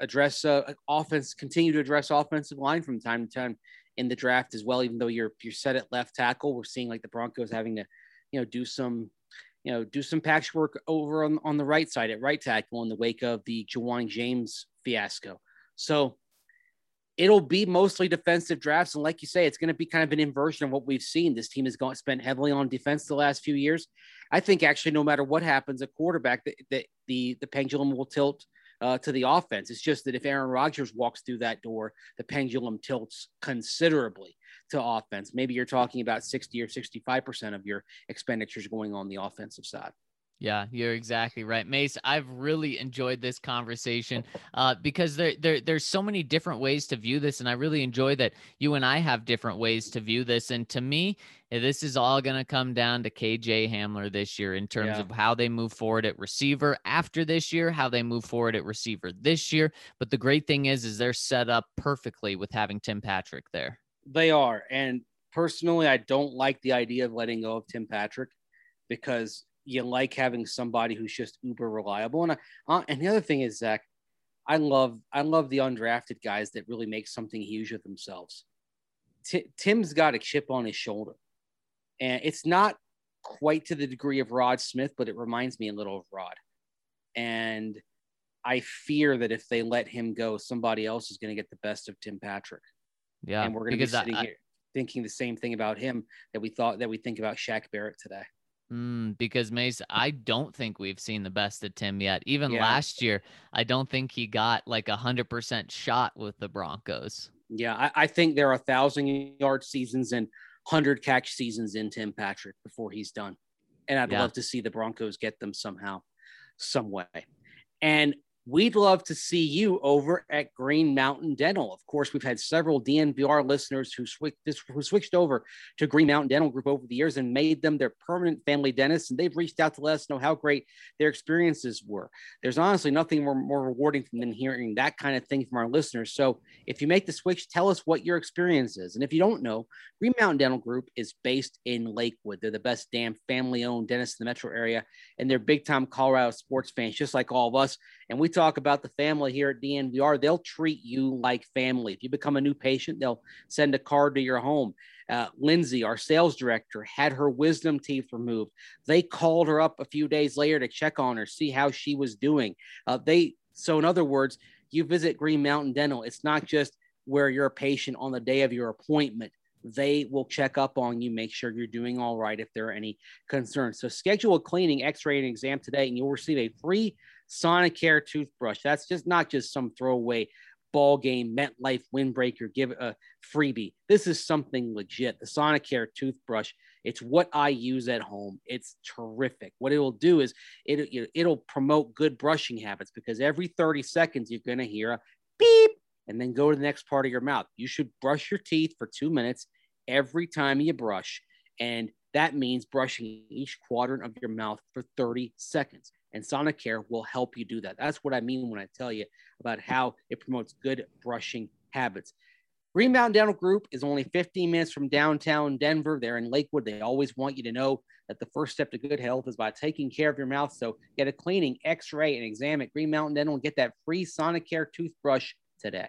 address uh, offense, continue to address offensive line from time to time in the draft as well. Even though you're you're set at left tackle, we're seeing like the Broncos having to, you know, do some, you know, do some patchwork over on, on the right side at right tackle in the wake of the Ja'Wuan James fiasco. So it'll be mostly defensive drafts, and like you say, it's going to be kind of an inversion of what we've seen. This team has gone spent heavily on defense the last few years. I think actually, no matter what happens at quarterback, the the the, the pendulum will tilt uh, to the offense. It's just that if Aaron Rodgers walks through that door, the pendulum tilts considerably to offense. Maybe you're talking about 60 or 65% of your expenditures going on the offensive side. Yeah, you're exactly right, Mace. I've really enjoyed this conversation uh, because there, there there's so many different ways to view this, and I really enjoy that you and I have different ways to view this. And to me, this is all going to come down to KJ Hamler this year in terms Yeah. of how they move forward at receiver after this year, how they move forward at receiver this year. But the great thing is, is they're set up perfectly with having Tim Patrick there. They are. And personally, I don't like the idea of letting go of Tim Patrick because you like having somebody who's just uber reliable. And I, uh, and the other thing is, Zac, I love I love the undrafted guys that really make something huge of themselves. Ti- Tim's got a chip on his shoulder, and it's not quite to the degree of Rod Smith, but it reminds me a little of Rod. And I fear that if they let him go, somebody else is going to get the best of Tim Patrick Yeah, and we're going to be sitting I- here thinking the same thing about him that we thought that we think about Shaq Barrett today. Mm, because Mace, I don't think we've seen the best of Tim yet. Even Yeah. last year, I don't think he got like a hundred percent shot with the Broncos. Yeah, I, I think there are a thousand yard seasons and hundred catch seasons in Tim Patrick before he's done, and I'd Yeah. love to see the Broncos get them somehow, some way. And we'd love to see you over at Green Mountain Dental. Of course, we've had several DNVR listeners who switched who switched over to Green Mountain Dental Group over the years and made them their permanent family dentists. And they've reached out to let us know how great their experiences were. There's honestly nothing more, more rewarding than hearing that kind of thing from our listeners. So if you make the switch, tell us what your experience is. And if you don't know, Green Mountain Dental Group is based in Lakewood. They're the best damn family owned dentist in the metro area. And they're big time Colorado sports fans, just like all of us. And we talk about the family here at DNVR. They'll treat you like family. If you become a new patient, they'll send a card to your home. Uh, Lindsay, our sales director, had her wisdom teeth removed. They called her up a few days later to check on her, see how she was doing. Uh, they so, in other words, you visit Green Mountain Dental. It's not just where you're a patient on the day of your appointment. They will check up on you, make sure you're doing all right if there are any concerns. So, schedule a cleaning, X-ray, and exam today, and you'll receive a free Sonicare toothbrush. That's just not just some throwaway ball game, MetLife windbreaker, give a freebie. This is something legit. The Sonicare toothbrush. It's what I use at home. It's terrific. What it will do is it it'll promote good brushing habits because every 30 seconds you're going to hear a beep and then go to the next part of your mouth. You should brush your teeth for 2 minutes every time you brush and that means brushing each quadrant of your mouth for 30 seconds. And Sonicare will help you do that. That's what I mean when I tell you about how it promotes good brushing habits. Green Mountain Dental Group is only 15 minutes from downtown Denver. They're in Lakewood. They always want you to know that the first step to good health is by taking care of your mouth. So get a cleaning, x-ray, and exam at Green Mountain Dental and get that free Sonicare toothbrush today.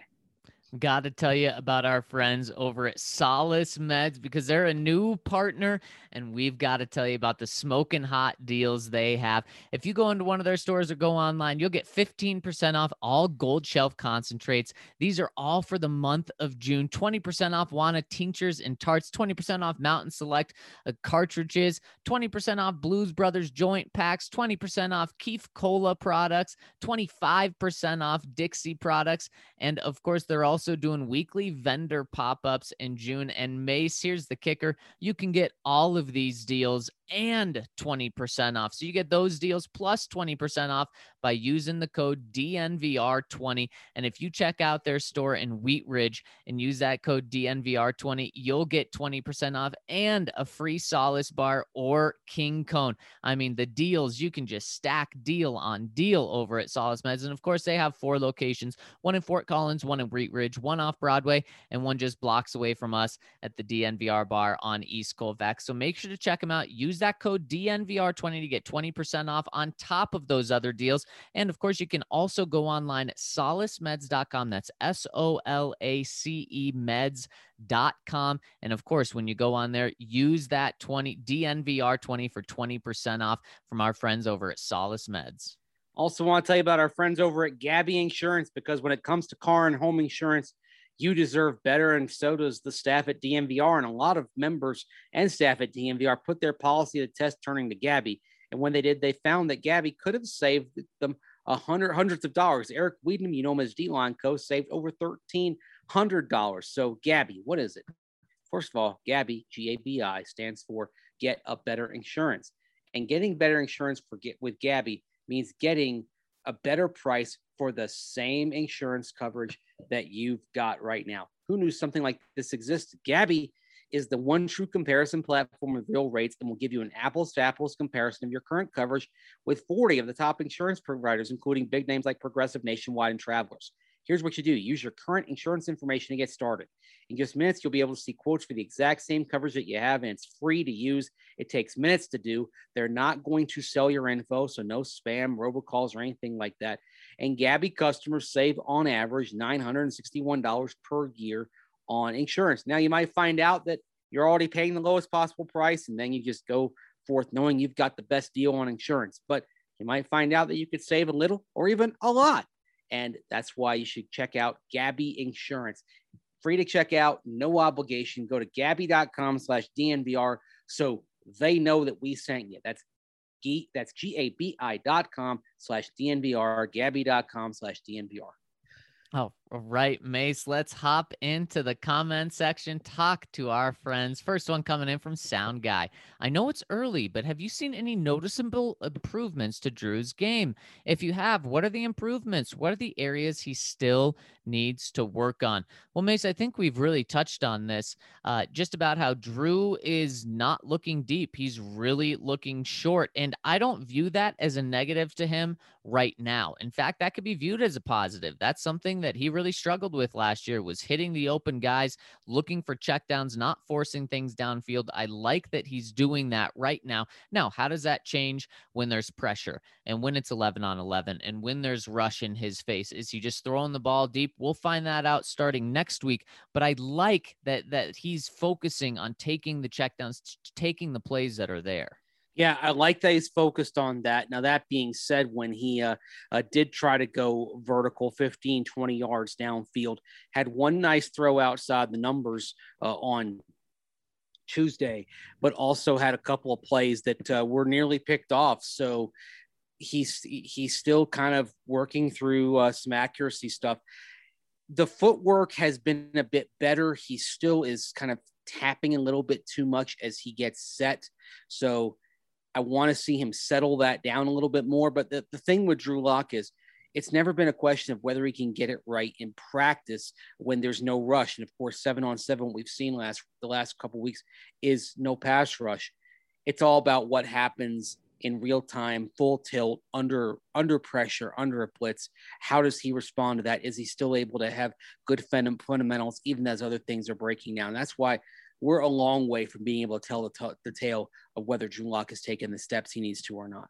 Got to tell you about our friends over at Solace Meds because they're a new partner, and we've got to tell you about the smoking hot deals they have. If you go into one of their stores or go online, you'll get 15% off all gold shelf concentrates. These are all for the month of June. 20% off Wana tinctures and tarts, 20% off Mountain Select uh, cartridges, 20% off Blues Brothers joint packs, 20% off Keef Cola products, 25% off Dixie products. And of course, they're also doing weekly vendor pop ups in June and Mace. Here's the kicker you can get all of these deals and 20% off. So you get those deals plus 20% off by using the code DNVR20. And if you check out their store in Wheat Ridge and use that code DNVR20, you'll get 20% off and a free Solace bar or King Cone. I mean, the deals you can just stack deal on deal over at Solace Meds. And of course, they have four locations one in Fort Collins, one in Wheat Ridge, one off Broadway, and one just blocks away from us at the DNVR bar on East Colfax. So make sure to check them out. Use that code DNVR20 to get 20% off on top of those other deals. And of course, you can also go online at solacemeds.com. That's S O L A C E meds.com. And of course, when you go on there, use that 20 DNVR20 for 20% off from our friends over at Solace Meds. Also, want to tell you about our friends over at Gabi Insurance because when it comes to car and home insurance, you deserve better, and so does the staff at DNVR. And a lot of members and staff at DNVR put their policy to test turning to Gabi. And when they did, they found that Gabi could have saved them a hundred hundreds of dollars. Eric Weedham, you know him as D Line Co, saved over thirteen hundred dollars. So Gabi, what is it? First of all, Gabi G A B I, stands for Get a Better Insurance. And getting better insurance for get with Gabi means getting a better price for the same insurance coverage that you've got right now. Who knew something like this existed? Gabi is the one true comparison platform with real rates and will give you an apples to apples comparison of your current coverage with 40 of the top insurance providers, including big names like Progressive, Nationwide, and Travelers. Here's what you do use your current insurance information to get started. In just minutes, you'll be able to see quotes for the exact same coverage that you have, and it's free to use. It takes minutes to do. They're not going to sell your info, so no spam, robocalls, or anything like that. And Gabi customers save on average $961 per year on insurance. Now, you might find out that you're already paying the lowest possible price, and then you just go forth knowing you've got the best deal on insurance. But you might find out that you could save a little or even a lot and that's why you should check out Gabi Insurance. Free to check out, no obligation. Go to gabi.com slash DNVR so they know that we sent you. That's G that's G-A-B-I dot com slash DNVR, gabi.com slash DNVR. Oh, right, Mace. Let's hop into the comment section, talk to our friends. First one coming in from Sound Guy. I know it's early, but have you seen any noticeable improvements to Drew's game? If you have, what are the improvements? What are the areas he still needs to work on? Well, Mace, I think we've really touched on this uh, just about how Drew is not looking deep. He's really looking short. And I don't view that as a negative to him right now. In fact, that could be viewed as a positive. That's something that he really struggled with last year was hitting the open guys, looking for checkdowns, not forcing things downfield. I like that he's doing that right now. Now, how does that change when there's pressure and when it's 11 on 11 and when there's rush in his face? Is he just throwing the ball deep? We'll find that out starting next week, but I like that that he's focusing on taking the checkdowns, taking the plays that are there. Yeah, I like that he's focused on that. Now, that being said, when he uh, uh, did try to go vertical 15, 20 yards downfield, had one nice throw outside the numbers uh, on Tuesday, but also had a couple of plays that uh, were nearly picked off. So he's he's still kind of working through uh, some accuracy stuff. The footwork has been a bit better. He still is kind of tapping a little bit too much as he gets set. So I want to see him settle that down a little bit more. But the, the thing with Drew Lock is it's never been a question of whether he can get it right in practice when there's no rush. And of course, seven on seven, we've seen last the last couple weeks is no pass rush. It's all about what happens in real time, full tilt, under under pressure, under a blitz. How does he respond to that? Is he still able to have good fundamentals even as other things are breaking down? That's why we're a long way from being able to tell the, t- the tale of whether Drew Lock has taken the steps he needs to or not.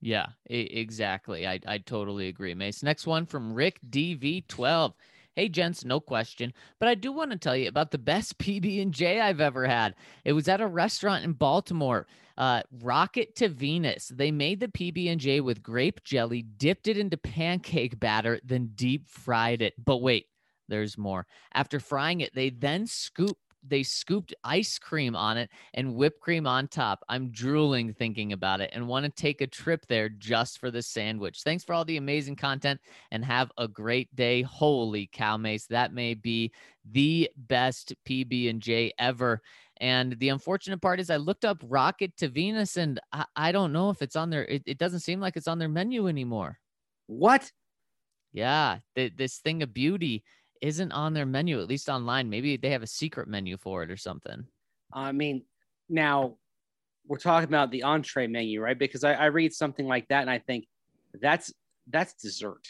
Yeah, exactly. I, I totally agree, Mace. Next one from Rick DV12. Hey, gents, no question, but I do want to tell you about the best PB and J I've ever had. It was at a restaurant in Baltimore, uh, Rocket to Venus. They made the PB and J with grape jelly, dipped it into pancake batter, then deep fried it. But wait, there's more. After frying it, they then scooped they scooped ice cream on it and whipped cream on top. I'm drooling thinking about it and want to take a trip there just for the sandwich. Thanks for all the amazing content and have a great day. Holy cow, Mace, that may be the best PB and J ever. And the unfortunate part is I looked up Rocket to Venus and I, I don't know if it's on there. It, it, doesn't seem like it's on their menu anymore. What? Yeah, th- this thing of beauty isn't on their menu, at least online. Maybe they have a secret menu for it or something. I mean, now we're talking about the entree menu, right? Because I, I read something like that and I think that's that's dessert.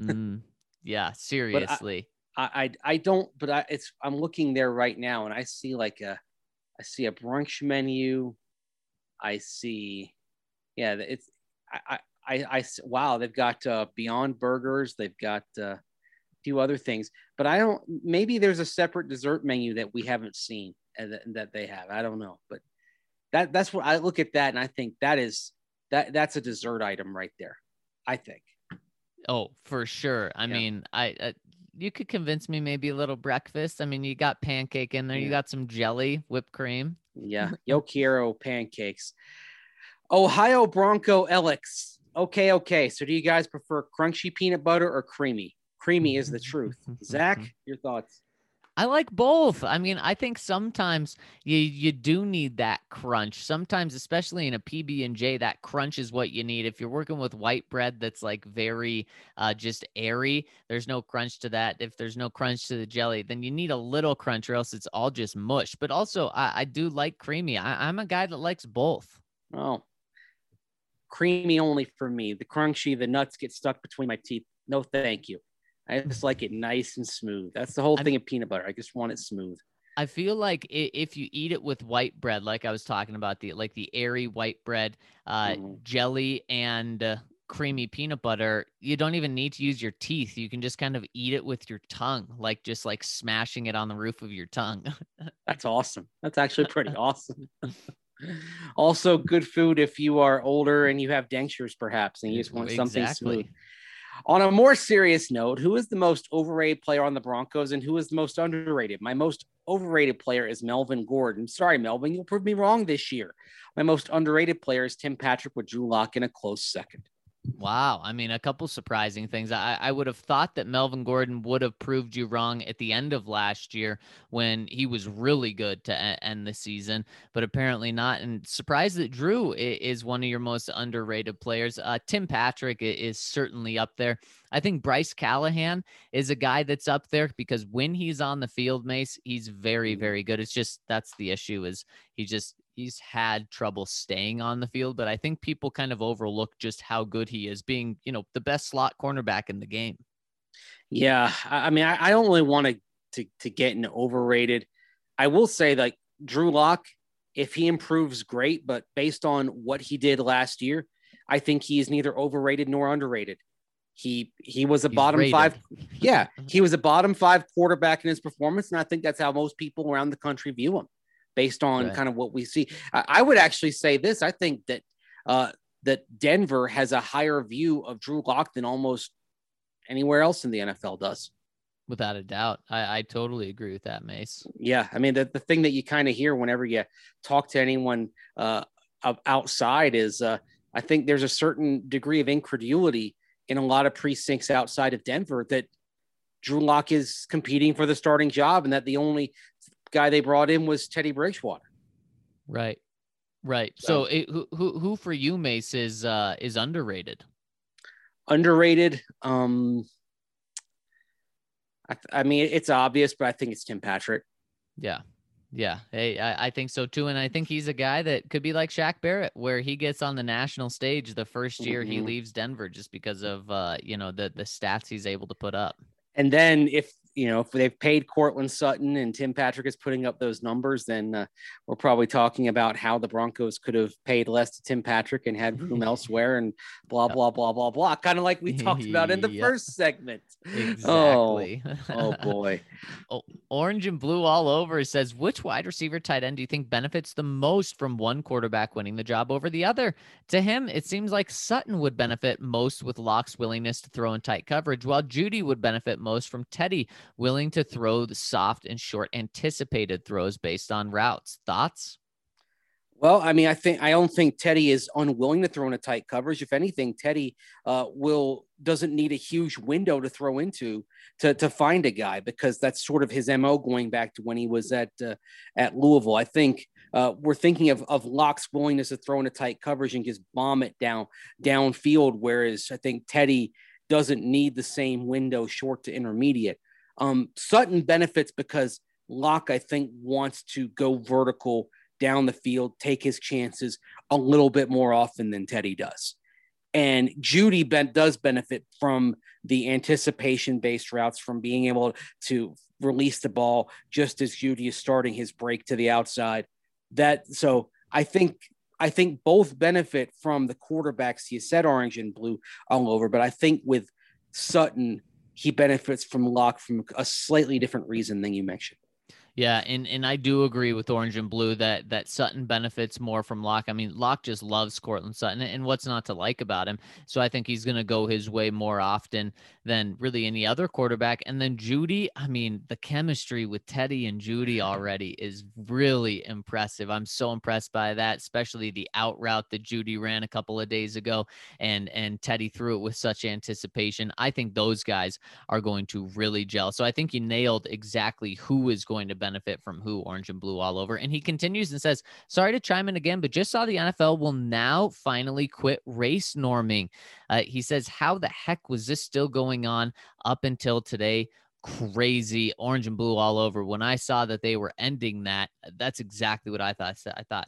mm, yeah, seriously. I, I, I don't, but I it's I'm looking there right now and I see like a I see a brunch menu. I see, yeah, it's I I I, I wow, they've got uh, Beyond Burgers, they've got uh, few other things, but I don't. Maybe there's a separate dessert menu that we haven't seen uh, and that, they have. I don't know, but that that's what I look at that and I think that is that that's a dessert item right there. I think. Oh, for sure. I yeah. mean, I, I you could convince me maybe a little breakfast. I mean, you got pancake in there, yeah. you got some jelly, whipped cream. Yeah, Yo pancakes. Ohio Bronco Elix. Okay, okay. So do you guys prefer crunchy peanut butter or creamy? Creamy is the mm-hmm, truth. Mm-hmm, Zac, mm-hmm. your thoughts? I like both. I mean, I think sometimes you you do need that crunch. Sometimes, especially in a PB and J, that crunch is what you need. If you're working with white bread that's like very uh, just airy, there's no crunch to that. If there's no crunch to the jelly, then you need a little crunch, or else it's all just mush. But also, I, I do like creamy. I, I'm a guy that likes both. Oh, creamy only for me. The crunchy, the nuts get stuck between my teeth. No, thank you. I just like it nice and smooth. That's the whole I'm- thing of peanut butter. I just want it smooth. I feel like if you eat it with white bread, like I was talking about, the like the airy white bread, uh, Mhm. jelly and uh, creamy peanut butter, you don't even need to use your teeth. You can just kind of eat it with your tongue, like just like smashing it on the roof of your tongue. That's awesome. That's actually pretty awesome. also, good food if you are older and you have dentures, perhaps, and you just want something smooth. On a more serious note, who is the most overrated player on the Broncos and who is the most underrated? My most overrated player is Melvin Gordon. Sorry, Melvin, you'll prove me wrong this year. My most underrated player is Tim Patrick with Drew Lock in a close second. Wow. I mean, a couple surprising things. I, I would have thought that Melvin Gordon would have proved you wrong at the end of last year when he was really good to end the season, but apparently not. And surprised that Drew is one of your most underrated players. Uh, Tim Patrick is certainly up there. I think Bryce Callahan is a guy that's up there because when he's on the field, Mace, he's very, very good. It's just that's the issue is he just he's had trouble staying on the field, but I think people kind of overlook just how good he is being, you know, the best slot cornerback in the game. Yeah, I mean, I, I don't really want to, to to get into overrated. I will say, like Drew Lock, if he improves, great. But based on what he did last year, I think he is neither overrated nor underrated. He he was a He's bottom rated. five. Yeah, he was a bottom five quarterback in his performance, and I think that's how most people around the country view him, based on Right. kind of what we see. I, I would actually say this: I think that uh, that Denver has a higher view of Drew Lock than almost anywhere else in the NFL does. Without a doubt. I, I totally agree with that, Mace. Yeah, I mean the, the thing that you kind of hear whenever you talk to anyone uh, outside is uh, I think there's a certain degree of incredulity in a lot of precincts outside of Denver that Drew Lock is competing for the starting job and that the only guy they brought in was Teddy Bridgewater. Right. Right. So- So, it, who, who who for you, Mace, is uh is underrated? Underrated. Um, I, th- I mean it's obvious, but I think it's Tim Patrick. Yeah. Yeah. Hey, I, I think so too. And I think he's a guy that could be like Shaq Barrett, where he gets on the national stage the first year he Mhm. leaves Denver just because of uh, you know, the the stats he's able to put up. And then if you know if they've paid Courtland Sutton and Tim Patrick is putting up those numbers, then uh, we're probably talking about how the Broncos could have paid less to Tim Patrick and had room elsewhere, and blah blah blah blah blah. Kind of like we talked about in the Yep. first segment. Exactly. Oh boy. Orange and blue all over says, which wide receiver tight end do you think benefits the most from one quarterback winning the job over the other? To him, it seems like Sutton would benefit most with Lock's willingness to throw in tight coverage, while Jeudy would benefit most from Teddy willing to throw the soft and short anticipated throws based on routes. Thoughts? Well, I mean, I think I don't think Teddy is unwilling to throw in a tight coverage. If anything, Teddy uh, will doesn't need a huge window to throw into to to find a guy because that's sort of his mo going back to when he was at uh, at Louisville. I think uh, we're thinking of of Lock's willingness to throw in a tight coverage and just bomb it down downfield, whereas I think Teddy doesn't need the same window, short to intermediate. Um, Sutton benefits because Lock, I think, wants to go vertical down the field, take his chances a little bit more often than Teddy does. And Jeudy ben- does benefit from the anticipation based routes, from being able to release the ball just as Jeudy is starting his break to the outside. That so I think I think both benefit from the quarterbacks. You said orange and blue all over, but I think with Sutton, he benefits from Lock from a slightly different reason than you mentioned. Yeah, and and I do agree with Orange and Blue that that Sutton benefits more from Lock. I mean, Lock just loves Courtland Sutton, and what's not to like about him? So I think he's going to go his way more often than really any other quarterback. And then Jeudy, I mean, the chemistry with Teddy and Jeudy already is really impressive. I'm so impressed by that, especially the out route that Jeudy ran a couple of days ago, and and Teddy threw it with such anticipation. I think those guys are going to really gel. So I think you nailed exactly who is going to benefit from who, orange and blue all over. And he continues and says, Sorry to chime in again, but just saw the NFL will now finally quit race norming. Uh, he says, How the heck was this still going on up until today? Crazy orange and blue all over. When I saw that they were ending that, that's exactly what I thought. I thought,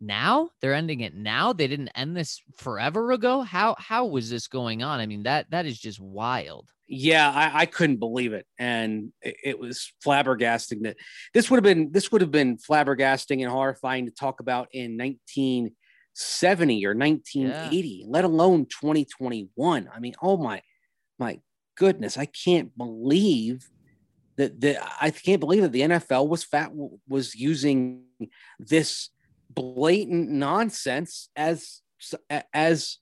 now they're ending it now they didn't end this forever ago how how was this going on i mean that that is just wild yeah, I, I couldn't believe it, and it, it, was flabbergasting that this would have been this would have been flabbergasting and horrifying to talk about in 1970 or 1980, yeah. let alone 2021. I mean, oh my, my goodness, I can't believe that the I can't believe that the NFL was fat was using this blatant nonsense as as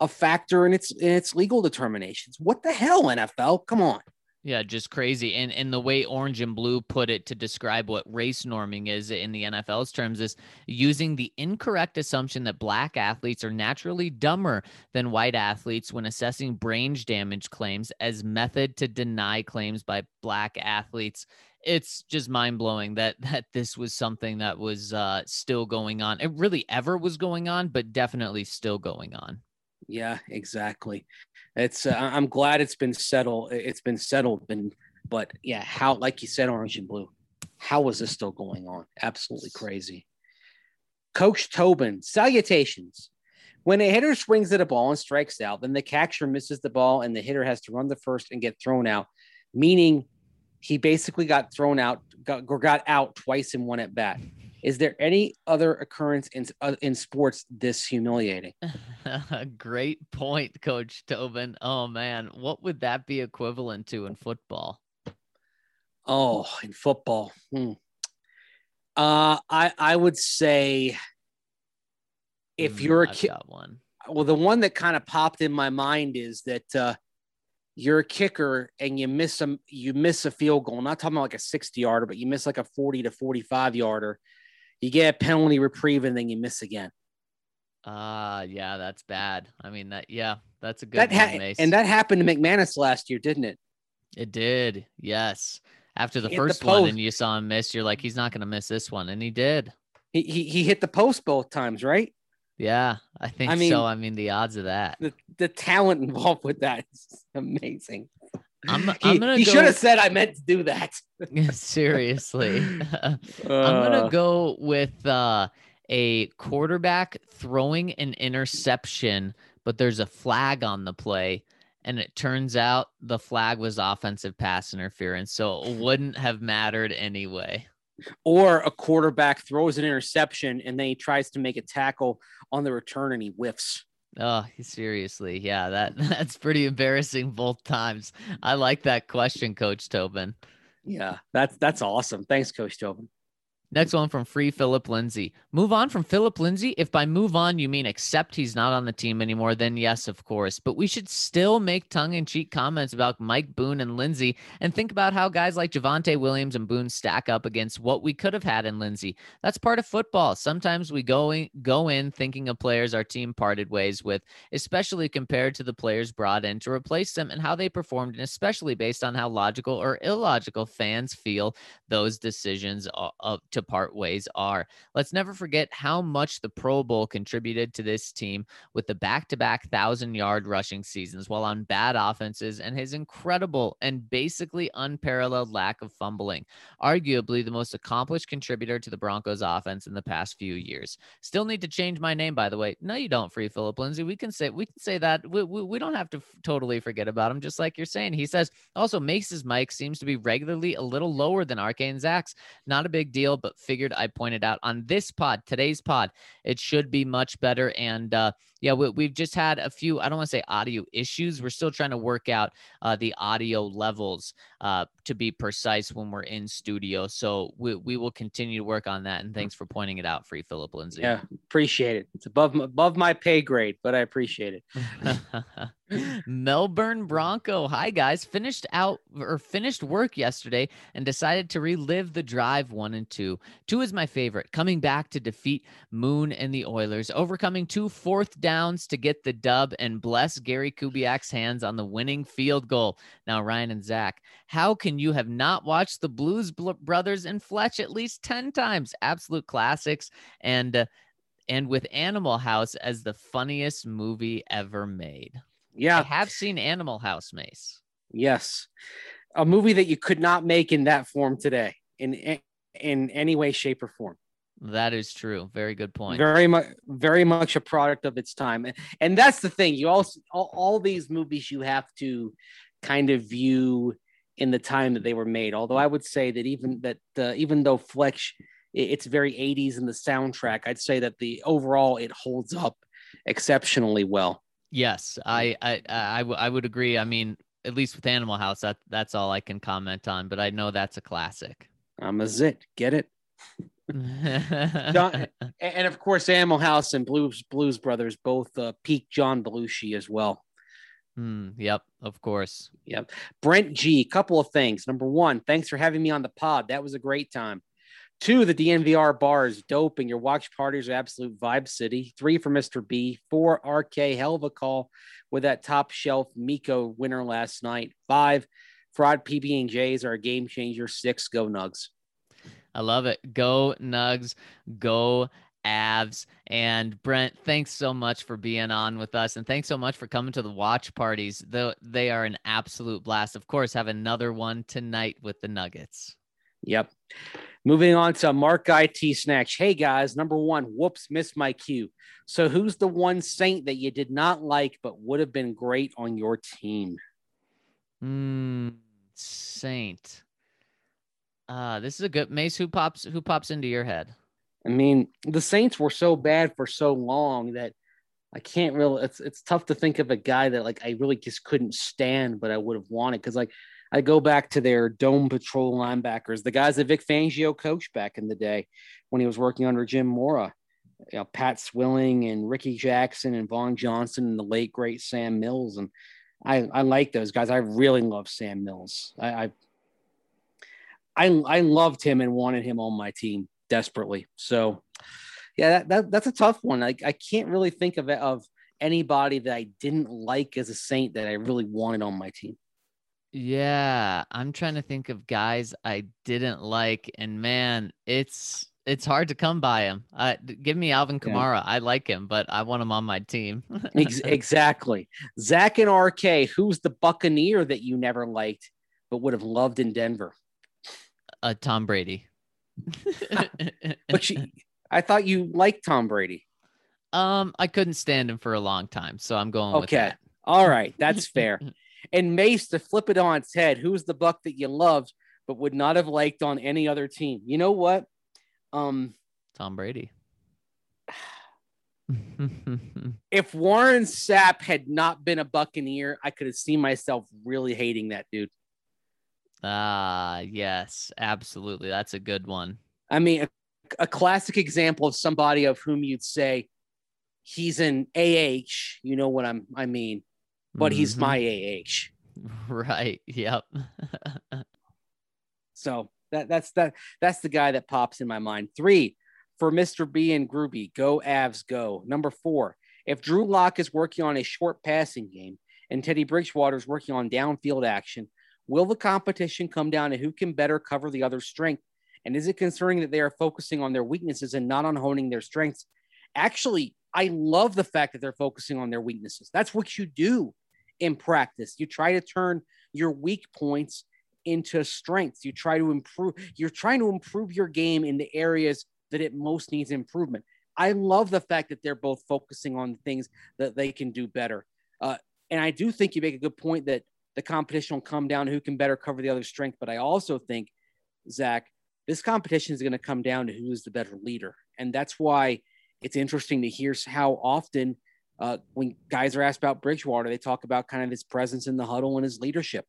a factor in its in its legal determinations. What the hell, NFL? Come on. Yeah, just crazy. And and the way Orange and Blue put it to describe what race norming is in the NFL's terms is using the incorrect assumption that black athletes are naturally dumber than white athletes when assessing brain damage claims as method to deny claims by black athletes. It's just mind blowing that that this was something that was uh, still going on. It really ever was going on, but definitely still going on. Yeah, exactly. It's uh, I'm glad it's been settled. It's been settled, been but yeah, how like you said, orange and blue. How is this still going on? Absolutely crazy. Coach Tobin, salutations. When a hitter swings at a ball and strikes out, then the catcher misses the ball and the hitter has to run the first and get thrown out, meaning he basically got thrown out, got, got out twice in one at bat. Is there any other occurrence in uh, in sports this humiliating? Great point, Coach Tobin. Oh man, what would that be equivalent to in football? Oh, in football, hmm. uh, I I would say if mm, you're a kid, one. Well, the one that kind of popped in my mind is that uh, you're a kicker and you miss a you miss a field goal. I'm not talking about like a 60 yarder, but you miss like a 40 to 45 yarder you get a penalty reprieve and then you miss again. Ah, uh, yeah, that's bad. I mean that yeah, that's a good that ha- one, and that happened to McManus last year, didn't it? It did. Yes. After the he first the one and you saw him miss, you're like he's not going to miss this one and he did. He, he he hit the post both times, right? Yeah, I think I mean, so. I mean, the odds of that. The, the talent involved with that is amazing. I'm, I'm gonna. He, should have said I meant to do that. seriously, uh, I'm gonna go with uh, a quarterback throwing an interception, but there's a flag on the play, and it turns out the flag was offensive pass interference, so it wouldn't have mattered anyway. Or a quarterback throws an interception and then he tries to make a tackle on the return and he whiffs. Oh, seriously. Yeah, that that's pretty embarrassing both times. I like that question, Coach Tobin. Yeah, that's that's awesome. Thanks, Coach Tobin. Next one from Free Philip Lindsay. Move on from Philip Lindsay. If by move on you mean accept he's not on the team anymore, then yes, of course. But we should still make tongue in cheek comments about Mike Boone and Lindsay and think about how guys like Javonte Williams and Boone stack up against what we could have had in Lindsay. That's part of football. Sometimes we go in, go in thinking of players our team parted ways with, especially compared to the players brought in to replace them and how they performed, and especially based on how logical or illogical fans feel those decisions uh, to to part ways are. Let's never forget how much the Pro Bowl contributed to this team with the back to back thousand yard rushing seasons while on bad offenses and his incredible and basically unparalleled lack of fumbling. Arguably the most accomplished contributor to the Broncos offense in the past few years. Still need to change my name, by the way. No, you don't, Free Philip Lindsay. We can say we can say that. We, we, we don't have to f- totally forget about him, just like you're saying. He says also Mace's mic seems to be regularly a little lower than Arcane Zac's. Not a big deal, but but figured I pointed out on this pod, today's pod, it should be much better. And uh, yeah, we, have just had a few, I don't want to say audio issues. We're still trying to work out uh, the audio levels uh, to be precise when we're in studio. So we, we will continue to work on that. And thanks for pointing it out, Free Philip Lindsay. Yeah, appreciate it. It's above above my pay grade, but I appreciate it. Melbourne Bronco. Hi guys, finished out or finished work yesterday and decided to relive the drive one and two. Two is my favorite. Coming back to defeat Moon and the Oilers, overcoming two fourth downs to get the dub, and bless Gary Kubiak's hands on the winning field goal. Now Ryan and Zac, how can you have not watched the Blues Brothers and Fletch at least ten times? Absolute classics and. Uh, and with Animal House as the funniest movie ever made. Yeah. I have seen Animal House, Mace. Yes. A movie that you could not make in that form today in in any way shape or form. That is true. Very good point. Very much very much a product of its time. And that's the thing. You also all, all these movies you have to kind of view in the time that they were made. Although I would say that even that uh, even though Fletch it's very 80s in the soundtrack. I'd say that the overall it holds up exceptionally well. Yes, I I I, w- I would agree. I mean, at least with Animal House, that that's all I can comment on. But I know that's a classic. I'm a zit. Get it? John, and of course, Animal House and Blues Blues Brothers both uh, peak John Belushi as well. Mm, yep, of course. Yep. Brent G. Couple of things. Number one, thanks for having me on the pod. That was a great time. Two, the DNVR bar is dope and your watch parties are absolute vibe city. Three for Mr. B. Four, RK, hell of a call with that top shelf Miko winner last night. Five, fraud PB and J's are a game changer. Six, go Nugs. I love it. Go Nugs. Go Avs. And Brent, thanks so much for being on with us. And thanks so much for coming to the watch parties. Though they are an absolute blast. Of course, have another one tonight with the Nuggets. Yep. Moving on to Mark IT Snatch. Hey guys, number one, whoops, missed my cue. So who's the one saint that you did not like but would have been great on your team? Hmm, saint. Uh, this is a good Mace. Who pops who pops into your head? I mean, the Saints were so bad for so long that I can't really it's it's tough to think of a guy that like I really just couldn't stand, but I would have wanted because like I go back to their dome patrol linebackers, the guys that Vic Fangio coached back in the day when he was working under Jim Mora. You know, Pat Swilling and Rickey Jackson and Vaughn Johnson and the late great Sam Mills. And I, I like those guys. I really love Sam Mills. I, I I, I loved him and wanted him on my team desperately. So, yeah, that, that that's a tough one. I, I can't really think of of anybody that I didn't like as a Saint that I really wanted on my team. Yeah, I'm trying to think of guys I didn't like, and man, it's it's hard to come by him. Uh, give me Alvin Kamara. Yeah. I like him, but I want him on my team. exactly. Zac and RK, who's the Buccaneer that you never liked but would have loved in Denver? Uh, Tom Brady. but you, I thought you liked Tom Brady. Um, I couldn't stand him for a long time, so I'm going okay. All right, that's fair. And Mace, to flip it on its head, who's the buck that you loved but would not have liked on any other team? You know what? Um, Tom Brady. if Warren Sapp had not been a Buccaneer, I could have seen myself really hating that dude. Ah, yes, absolutely. That's a good one. I mean, a, a, classic example of somebody of whom you'd say he's an AH. You know what I'm? I mean, but mm-hmm. he's my AH. Right. Yep. so that that's that that's the guy that pops in my mind. Three for Mr. B and Groovy. Go Avs, go. Number four. If Drew Lock is working on a short passing game and Teddy Bridgewater is working on downfield action, will the competition come down to who can better cover the other's strength? And is it concerning that they are focusing on their weaknesses and not on honing their strengths? Actually, I love the fact that they're focusing on their weaknesses. That's what you do in practice. You try to turn your weak points into strengths. You try to improve, you're trying to improve your game in the areas that it most needs improvement. I love the fact that they're both focusing on things that they can do better. Uh, and I do think you make a good point that the competition will come down who can better cover the other strength. But I also think, Zac, this competition is going to come down to who's the better leader. And that's why it's interesting to hear how often uh, when guys are asked about Bridgewater, they talk about kind of his presence in the huddle and his leadership.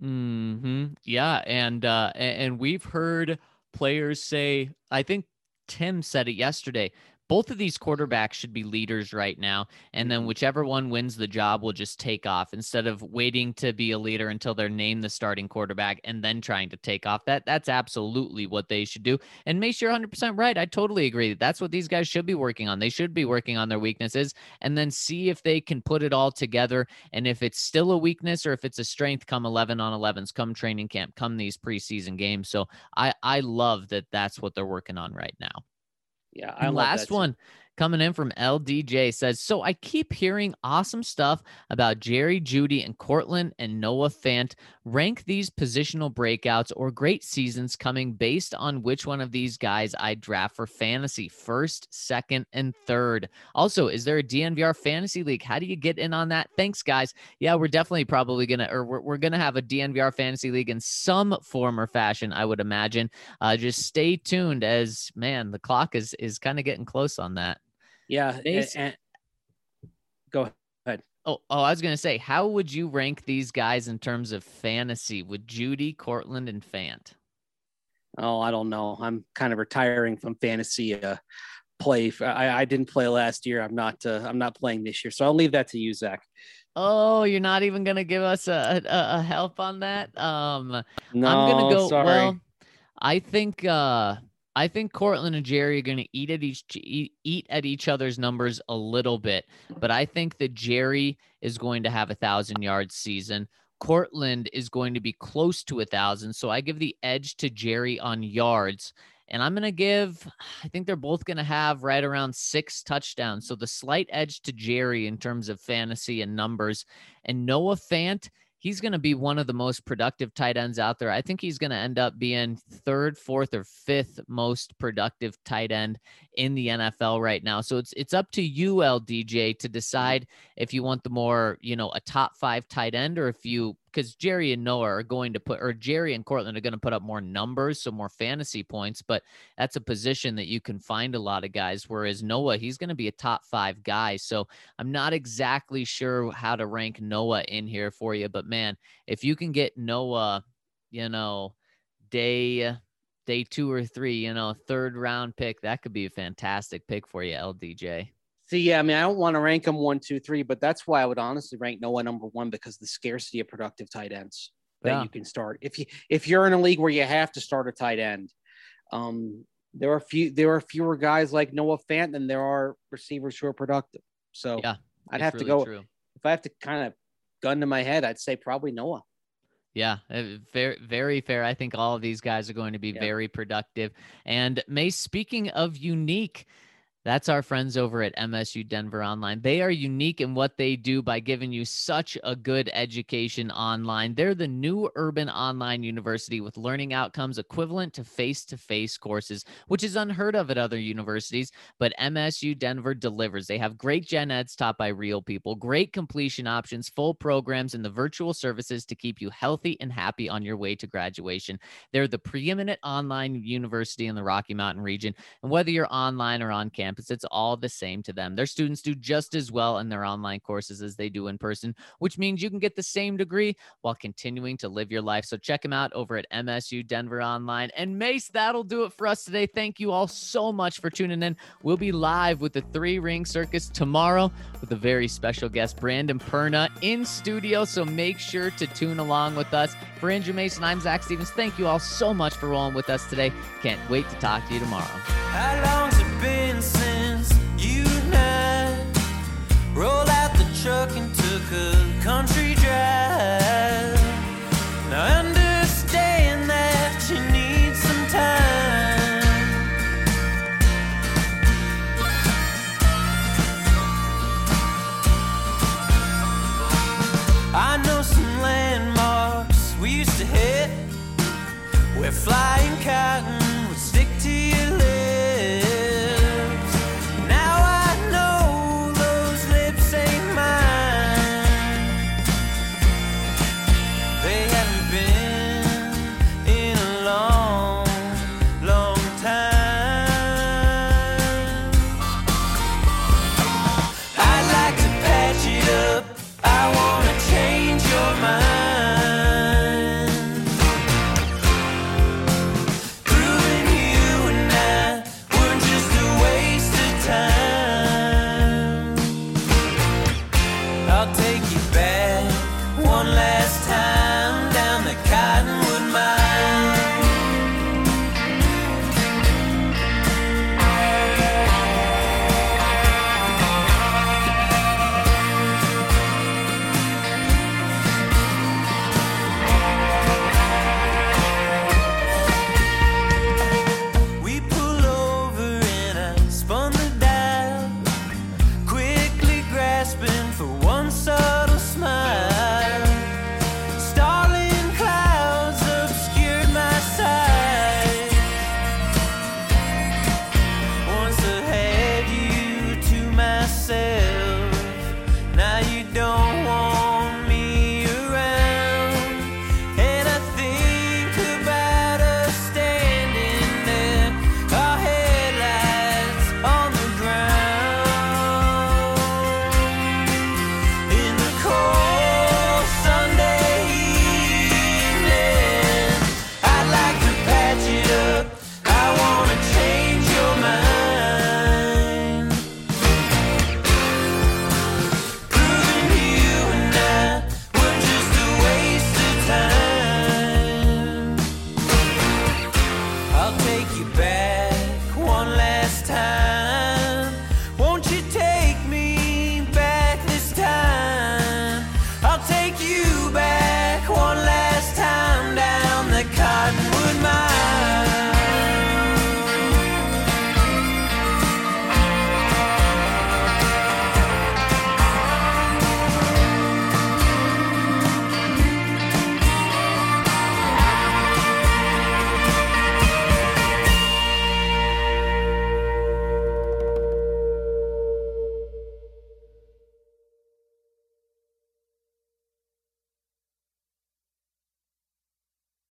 Hmm. Yeah, and uh, and we've heard players say. I think Tim said it yesterday both of these quarterbacks should be leaders right now. And then mm-hmm. whichever one wins the job will just take off instead of waiting to be a leader until they're named the starting quarterback and then trying to take off. That that's absolutely what they should do. And Mace, you're 100% right. I totally agree. That's what these guys should be working on. They should be working on their weaknesses and then see if they can put it all together. And if it's still a weakness or if it's a strength, come 11 on 11s, come training camp, come these preseason games. So I I love that that's what they're working on right now. Yeah. I last one coming in from LDJ says, So I keep hearing awesome stuff about Jerry Jeudy and Courtland and Noah Fant. Rank these positional breakouts or great seasons coming based on which one of these guys I draft for fantasy first, second, and third. Also, is there a DNVR fantasy league? How do you get in on that? Thanks, guys. Yeah, we're definitely probably gonna or we're, we're gonna have a DNVR fantasy league in some form or fashion, I would imagine. Uh, just stay tuned as man, the clock is is kind of getting close on that. Yeah. And, and, go ahead. Oh, oh, I was gonna say, how would you rank these guys in terms of fantasy with Jeudy, Courtland, and Fant? Oh, I don't know. I'm kind of retiring from fantasy uh, play. I, I didn't play last year. I'm not. Uh, I'm not playing this year, so I'll leave that to you, Zac. Oh, you're not even gonna give us a, a, a help on that. Um, no, I'm gonna go. Sorry. Well, I think. Uh, I think Courtland and Jerry are going to eat at each eat, at each other's numbers a little bit, but I think that Jerry is going to have a thousand yards season. Courtland is going to be close to a thousand, so I give the edge to Jerry on yards, and I'm going to give. I think they're both going to have right around six touchdowns, so the slight edge to Jerry in terms of fantasy and numbers, and Noah Fant he's going to be one of the most productive tight ends out there. I think he's going to end up being third, fourth, or fifth most productive tight end in the NFL right now. So it's it's up to you, LDJ, to decide if you want the more, you know, a top five tight end or if you because Jerry and Noah are going to put, or Jerry and Courtland are going to put up more numbers, so more fantasy points. But that's a position that you can find a lot of guys. Whereas Noah, he's going to be a top five guy. So I'm not exactly sure how to rank Noah in here for you. But man, if you can get Noah, you know, day day two or three, you know, third round pick, that could be a fantastic pick for you, LDJ. See, yeah, I mean, I don't want to rank them one, two, three, but that's why I would honestly rank Noah number one because the scarcity of productive tight ends that yeah. you can start. If you if you're in a league where you have to start a tight end, um, there are few there are fewer guys like Noah Fant than there are receivers who are productive. So yeah, I'd have really to go true. if I have to kind of gun to my head, I'd say probably Noah. Yeah, uh, very very fair. I think all of these guys are going to be yeah. very productive. And May, speaking of unique, that's our friends over at MSU Denver Online. They are unique in what they do by giving you such a good education online. They're the new urban online university with learning outcomes equivalent to face to face courses, which is unheard of at other universities. But MSU Denver delivers. They have great gen eds taught by real people, great completion options, full programs, and the virtual services to keep you healthy and happy on your way to graduation. They're the preeminent online university in the Rocky Mountain region. And whether you're online or on campus, campus. It's all the same to them. Their students do just as well in their online courses as they do in person, which means you can get the same degree while continuing to live your life. So check them out over at MSU Denver Online. And Mace, that'll do it for us today. Thank you all so much for tuning in. We'll be live with the Three Ring Circus tomorrow with a very special guest, Brandon Perna, in studio. So make sure to tune along with us. For Andrew Mason, I'm Zac Stevens. Thank you all so much for rolling with us today. Can't wait to talk to you tomorrow. Truck and took a country